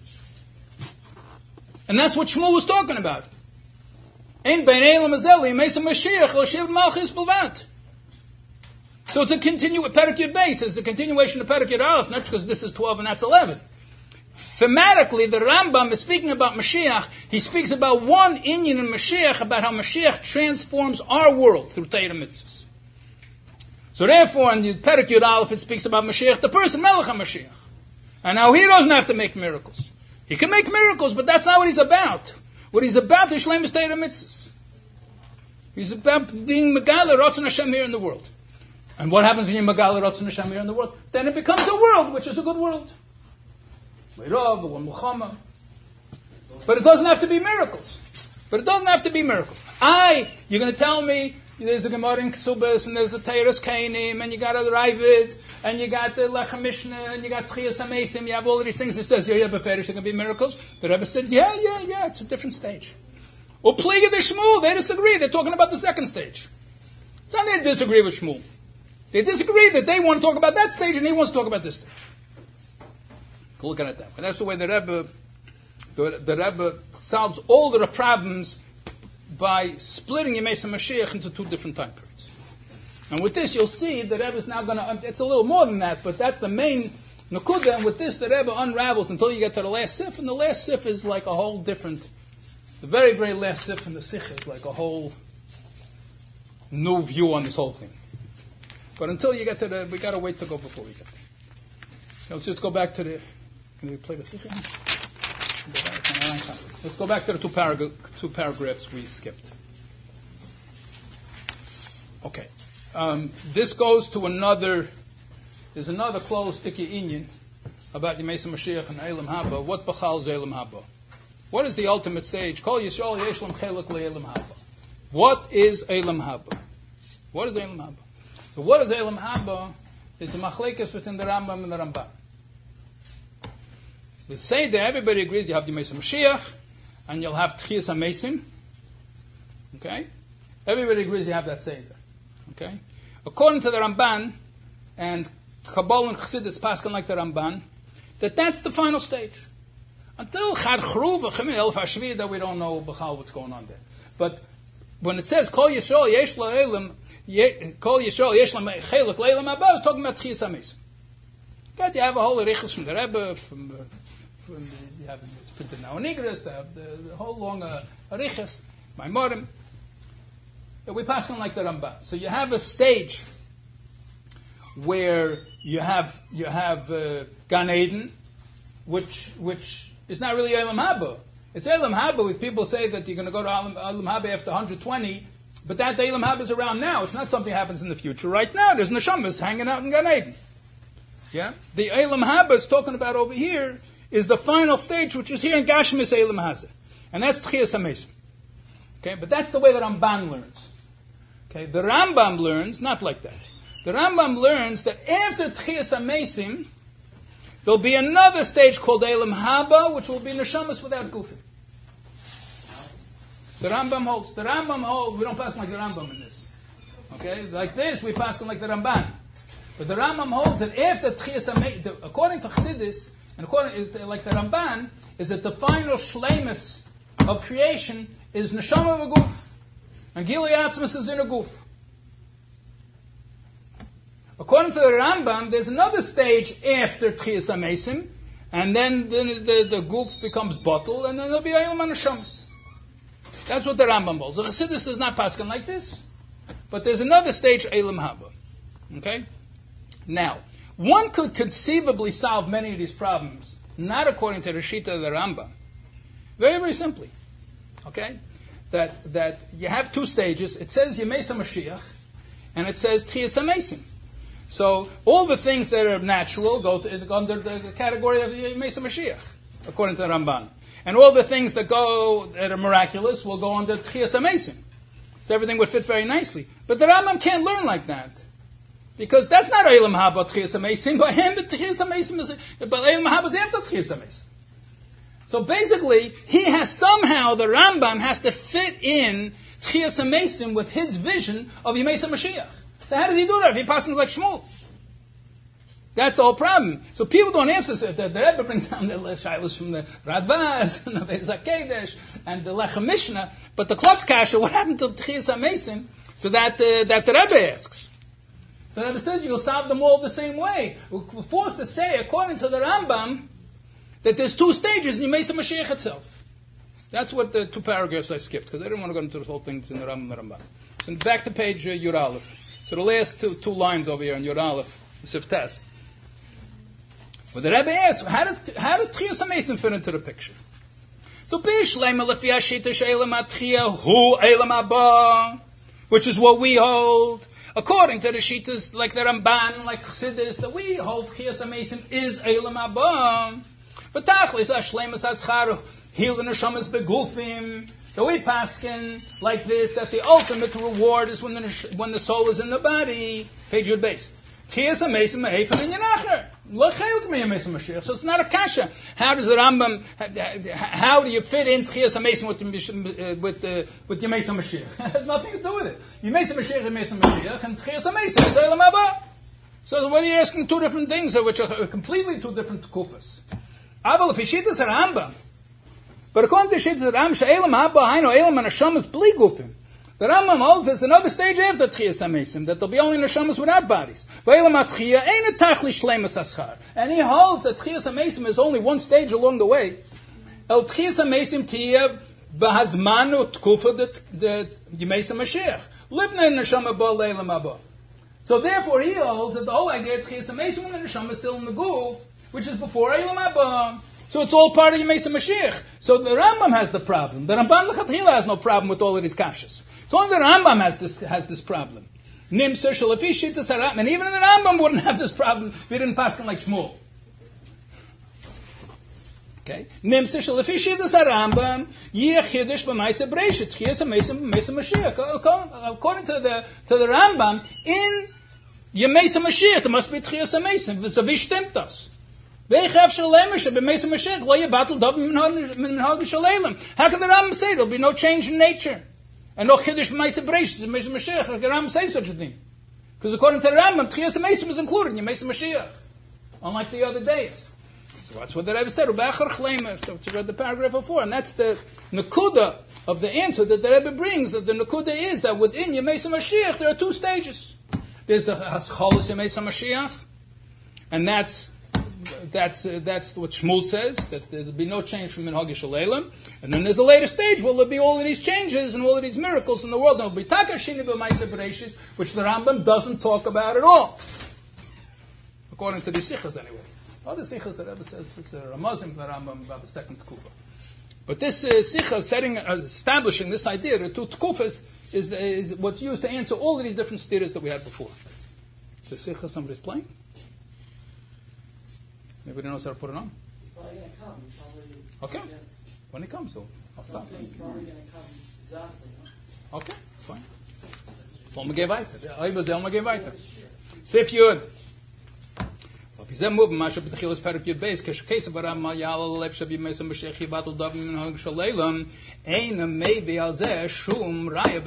And that's what Shmuel was talking about. So it's a continu Perik Yud. It's a continuation of Perik Yud Aleph, not because this is 12 and that's 11. Thematically, the Rambam is speaking about Mashiach. He speaks about one Inyan in Mashiach, about how Mashiach transforms our world through Torah mitzvahs. So therefore, in the Perik Yud Aleph, it speaks about Mashiach, the person, Melech HaMashiach. And now he doesn't have to make miracles. He can make miracles, but that's not what he's about. What he's about is Shlem Torah Mitzvahs. He's about being Megala Ratzon Hashem here in the world. And what happens when you're Megala Ratzon Hashem here in the world? Then it becomes a world, which is a good world. But it doesn't have to be miracles. But it doesn't have to be miracles. I, you're going to tell me there's a Gemara in Ksubas, and there's a Teiras Kainim, and you got a Ravid, and you got the Lechem Mishnah, and you got Tchias Amesim, you have all these things. It says, yeah, yeah, Beferish, there can be miracles. The Rebbe said, yeah, yeah, yeah, it's a different stage. Upliga the Shmuel, they disagree. They're talking about the second stage. Not they disagree with Shmuel. They disagree that they want to talk about that stage, and he wants to talk about this stage. Look at that way. That's the way the Rebbe, the, the Rebbe solves all the problems by splitting Yemesa Mashiach into two different time periods. And with this, you'll see the Rebbe is now going to, it's a little more than that, but that's the main Nakuda, and with this, the Rebbe unravels until you get to the last sif, and the last sif is like a whole different, the very, very last sif in the Sikh is like a whole new view on this whole thing. But until you get to the, we got to wait to go before we get there. Let's just go back to the, can we play the Sikh Let's go back to the two, parag- two paragraphs we skipped. Okay. Um, this goes to another, there's another closed sticky Inyan about the Mesa Mashiach and Elam Haba. What Bachal is Elam Haba? What is the ultimate stage? Call Yisrael Yeshlam Chelak Elam Haba. What is Elam Haba? What is Elam Haba? So what is Elam Haba? It's a machlekes between the Rambam and the Ramban. So say that everybody agrees you have the Mesa Mashiach, and you'll have Tchias HaMesim. Okay? Everybody agrees you have that Seder. Okay? According to the Ramban, and Kabbalah and Chassidus Paskin like the Ramban, that that's the final stage. Until Chad Chruv, El Fashvida, we don't know what's going on there. But when it says Kol Yisrael Yesh La'elim, Kol Yisrael Yesh La'elim Le'elim Abba, it's talking about Tchias HaMesim. But you have a whole Riches from the Rebbe, from, uh, from the, you have printed now in Igris, have the, the whole long uh, Arichas, Maimorim. We pass on like the Ramban. So you have a stage where you have you have uh, Gan Eden, which which is not really Elam Haba. It's Elam Haba. If people say that you're going to go to Elam, Elam Haba after 120, but that Elam Haba is around now. It's not something that happens in the future. Right now, there's neshamas hanging out in Gan Eden. Yeah, the Elam Haba is talking about over here is the final stage, which is here in Gashmis Elam Hazeh. And that's Tchias HaMesim. Okay, but that's the way that Ramban learns. Okay, the Rambam learns not like that. The Rambam learns that after Tchias HaMesim, there'll be another stage called Elam Haba, which will be Neshamas without Gufim. The Rambam holds. The Rambam holds. We don't pass like the Rambam in this. Okay, like this we pass like the Ramban. But the Rambam holds that after Tchias according to Chassidus, and according like the Ramban, is that the final shlemus of creation is neshama goof, and gili atzmas is in a goof. According to the Rambam, there's another stage after Tchias HaMesim, and then the, the, the goof becomes bottle, and then there'll be Eilam Anashamas. That's what the Rambam holds. The Chassidus does not pass like this, but there's another stage, Eilam Haba. Okay? Now, one could conceivably solve many of these problems, not according to the Shita of the Rambam. Very, very simply. Okay? That, that you have two stages. It says Yemesa Mashiach, and it says Tchias HaMesim. So all the things that are natural go to, under the category of Yemesa Mashiach, according to the Ramban. And all the things that go that are miraculous will go under Tchias HaMesim. So everything would fit very nicely. But the Rambam can't learn like that. Because that's not Eilam Haba Tchias HaMesim. By him, the Tchias is, but Eilam Haba is after Tchias HaMesim. So basically, he has somehow, the Rambam has to fit in Tchias HaMesim with his vision of Yemesa Mashiach. So how does he do that if he passes like Shmuel? That's the whole problem. So people don't answer. So the, the Rebbe brings down the shilas from the Radvaz and the Zakedesh and the Lechem Mishnah, but the Klotz Kasha, what happened to Tchias HaMesim? So that, uh, that the Rebbe asks. So the Rebbe says you'll solve them all the same way. We're forced to say, according to the Rambam, that there's two stages in Yemesa Mashiach itself. That's what the two paragraphs I skipped, because I didn't want to go into the whole thing in the Rambam and Rambam. So back to page uh, Yud Aleph. So the last two, two lines over here in Yud Aleph, Siftes. Well, the Rebbe asks, how does how does fit into the picture? So Bishlema Lefi Hu Elam Abba, which is what we hold. According to the Shitas, like the Ramban, like Chassidus, that we hold Tchias HaMesim is Elam Abba. But Tachlis Ashlemas Ascharu Heal the Neshamas Begufim. So we paskin like this, that the ultimate reward is when the, when the soul is in the body. Page your base. Tchias HaMesim Me'efim in Yenacher. So it's not a kasha. How does the Rambam? How do you fit in Tchias Hamesim with the, with the, with Yemesa Mashiach? it has nothing to do with it. Yemesa Mashiach, Yemesa Mashiach, and Tchias Hamesim is Olam Haba. So what are you asking two different things which are completely two different kufas? Aval if Rambam, but according to Yishitas Rambam, She'elam Haba Haino Elam and Hashem is bli gufim. The Rambam holds there's another stage after Tchias HaMesim, that there'll be only neshamas without bodies. And he holds that Tchias HaMesim is only one stage along the way. El Tchias HaMesim tiya b'hazmanu tkufa the Yemesim Mashiach. Livna neshama ba leilam haba. So therefore he holds that the whole idea of Tchias HaMesim when the neshama is still in the goof, which is before Eilam Haba. So it's all part of Yemesa Mashiach. So the Rambam has the problem. The Ramban Lechatchila has no problem with all of these kashas. So only the Rambam has this, has this problem. Nim and even the Rambam wouldn't have this problem if he didn't pass him like Shmuel. Okay. Nim lefi shittas Rambam yeh chiddush b'maisa breishit chiyas ha'meisa b'maisa Mashiach. According to the to the Rambam, in Yemesa Mashiach there must be chiyas ha'meisa. V'savi stimmt das. How can the Rambam say there'll be no change in nature? And no Chiddush Ma'aseh Bereshit, Ma'aseh Mashiach, like the Rambam says such a thing. Because according to the Rambam, Tchias Ma'aseh is included in Ma'aseh Mashiach, unlike the other days. So that's what the Rebbe said, so you read the paragraph before, and that's the Nakuda of the answer that the Rebbe brings, that the Nakuda is that within Yemesa Mashiach there are two stages. There's the Hascholis Yemesa Mashiach, and that's that's uh, that's what Shmuel says that there'll be no change from Minhag Shalelim. And then there's a later stage where there'll be all of these changes and all of these miracles in the world. There'll be Takashini b'Maisa which the Rambam doesn't talk about at all, according to the Sikhs anyway. Other Sikhs the Rebbe says it's a Ramazim the Rambam about the second Tkufa. But this uh, Sikha setting, uh, establishing this idea, the two Tkufas, is, is what's used to answer all of these different steers that we had before. The Sikha somebody's playing? Anybody knows how to put it on? Okay. When it comes, so I'll stop. Okay, fine. Sollen I'm Yal Shabi Mesam B'Shech Yibat Al Dav Min Hag Shalaylam, ein am Meibi Shum Raya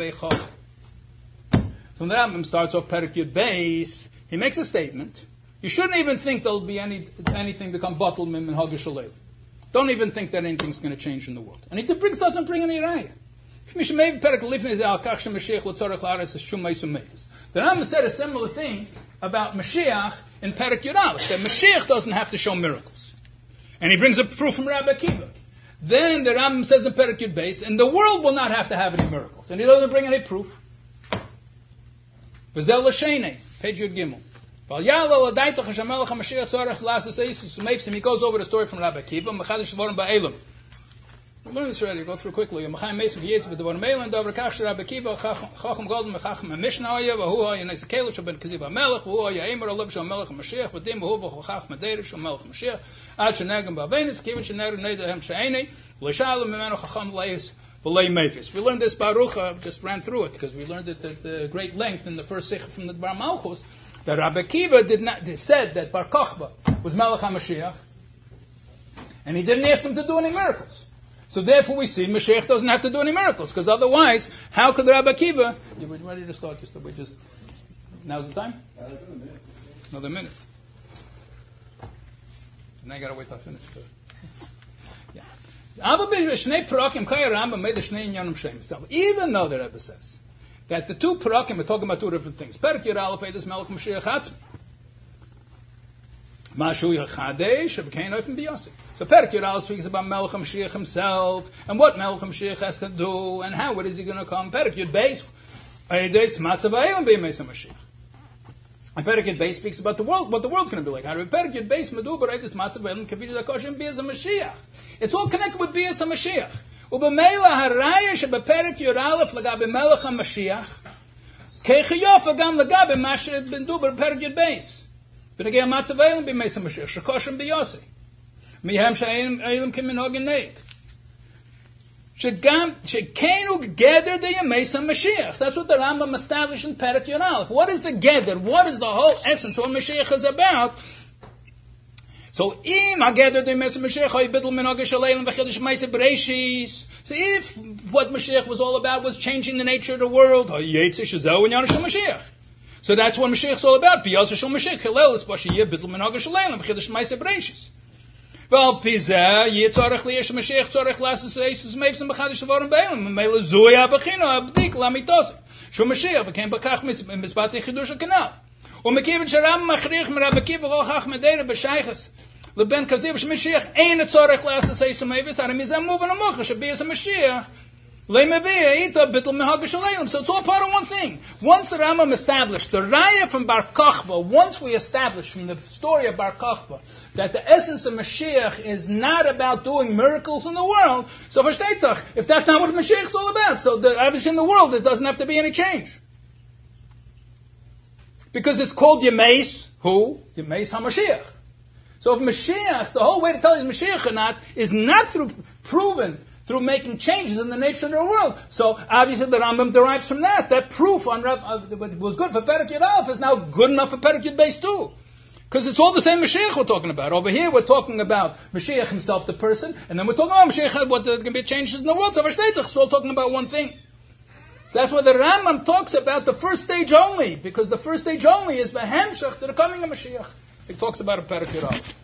So the Rambam starts off Perk Yud Beis, he makes a statement, you shouldn't even think there'll be any, anything become bottled and Hagashalel. Don't even think that anything's going to change in the world. And it brings, doesn't bring any raya. The Rambam said a similar thing about Mashiach in Perik Yudalef, that Mashiach doesn't have to show miracles. And he brings a proof from Rabbi Akiva. Then the Rambam says in Perek Yud Beis, and the world will not have to have any miracles. And he doesn't bring any proof. Page Yud Gimel. He goes over the story from Rabbi Akiva. We learned this already. Go through quickly. Kiva Kiva We learned this Baruch just ran through it because we learned it at uh, great length in the first sikh from the Bar Malchus that Rabbi Akiva did not said that Bar Kochba was Melech HaMashiach and he didn't ask him to do any miracles. So therefore we see Mashiach doesn't have to do any miracles, because otherwise, how could Rabbi Akiva, you were ready to start, just, we just, now's the time? Another minute. And I gotta wait till I finish. Even though the Rebbe says that the two parakim are talking about two different things. Perak Yud Aleph Melech Mashiach Mashu Yachadesh of. So Perak Yural speaks about Melech Mashiach himself and what Melech Mashiach has to do and how what is he going to come. Perak Yud Beis Eides Matzav Eilim B'Yemesa Mashiach. And Perak Yud Beis speaks about the world, what the world's going to be like. How Perak Yud Beis Medu B'Eides Matzav Eilim Kavish Zakoshim B'Yeza Mashiach. It's all connected with B'Yeza Mashiach. ובמילא הראיה שבפרק י"א לגבי מלך המשיח, כחיופה גם לגבי מה שבנדו בפרק י"ב. בנגיע מצב אילם בימי המשיח, שקושם ביוסי. מהם שהאילם כמנהוג הנהג. שגם, שכנו גדר דימי המשיח. That's what the Rambam established in Perek Yonalef. What is the gather? What is the whole essence of what Mashiach is about? So, im hageder de mes Mashiach hay bitl menoge shaleim v'chidish meise bereishis. So, if what Mashiach was all about was changing the nature of the world, hay yetzish zeh and yanashal Mashiach. So that's what Mashiach is all about. Biyaz Shal Mashiach. Hillel is Bashi Yeh Bitl Menag Shalem. B'chidash Ma'aseh Bereishis. Well, Pizeh, Yeh Tzorech Liyesh Mashiach Tzorech Lasses Eisus Meivsim B'chadish Shavorim Beilim. Mele Zui Abachino Abdik Lamitosim. Shal Mashiach v'kem B'kach Mizbati Chidush HaKanal. ומכיוון שרם מכריח מרב עקיבא כל כך מדיירה בשייכס לבן כזיב שמשיח אין הצורך לעשות סייסו מייבס, הרי מזה מובן המוח שביאס המשיח so it's all part of one thing. Once the Rambam established the Raya from Bar Kochba, once we established from the story of Bar Kochba that the essence of Mashiach is not about doing miracles in the world, so for Shteitzach, if that's not what Mashiach is all about, so the, obviously in the world it doesn't have to be any change. Because it's called Yemeis, who? Yemeis HaMashiach. So if Mashiach, the whole way to tell you Mashiach or not, is not through proven through making changes in the nature of the world. So obviously the Rambam derives from that. That proof on uh, was good for Perek Yud is now good enough for Perek Yud Beis too. Because it's all the same Mashiach we're talking about. Over here we're talking about Mashiach himself, the person, and then we're talking about Mashiach, what there can be changes in the world. So we're all talking about one thing. So that's why the Rambam talks about the first stage only, because the first stage only is the Hemshach to the coming of Mashiach. He talks about a Yud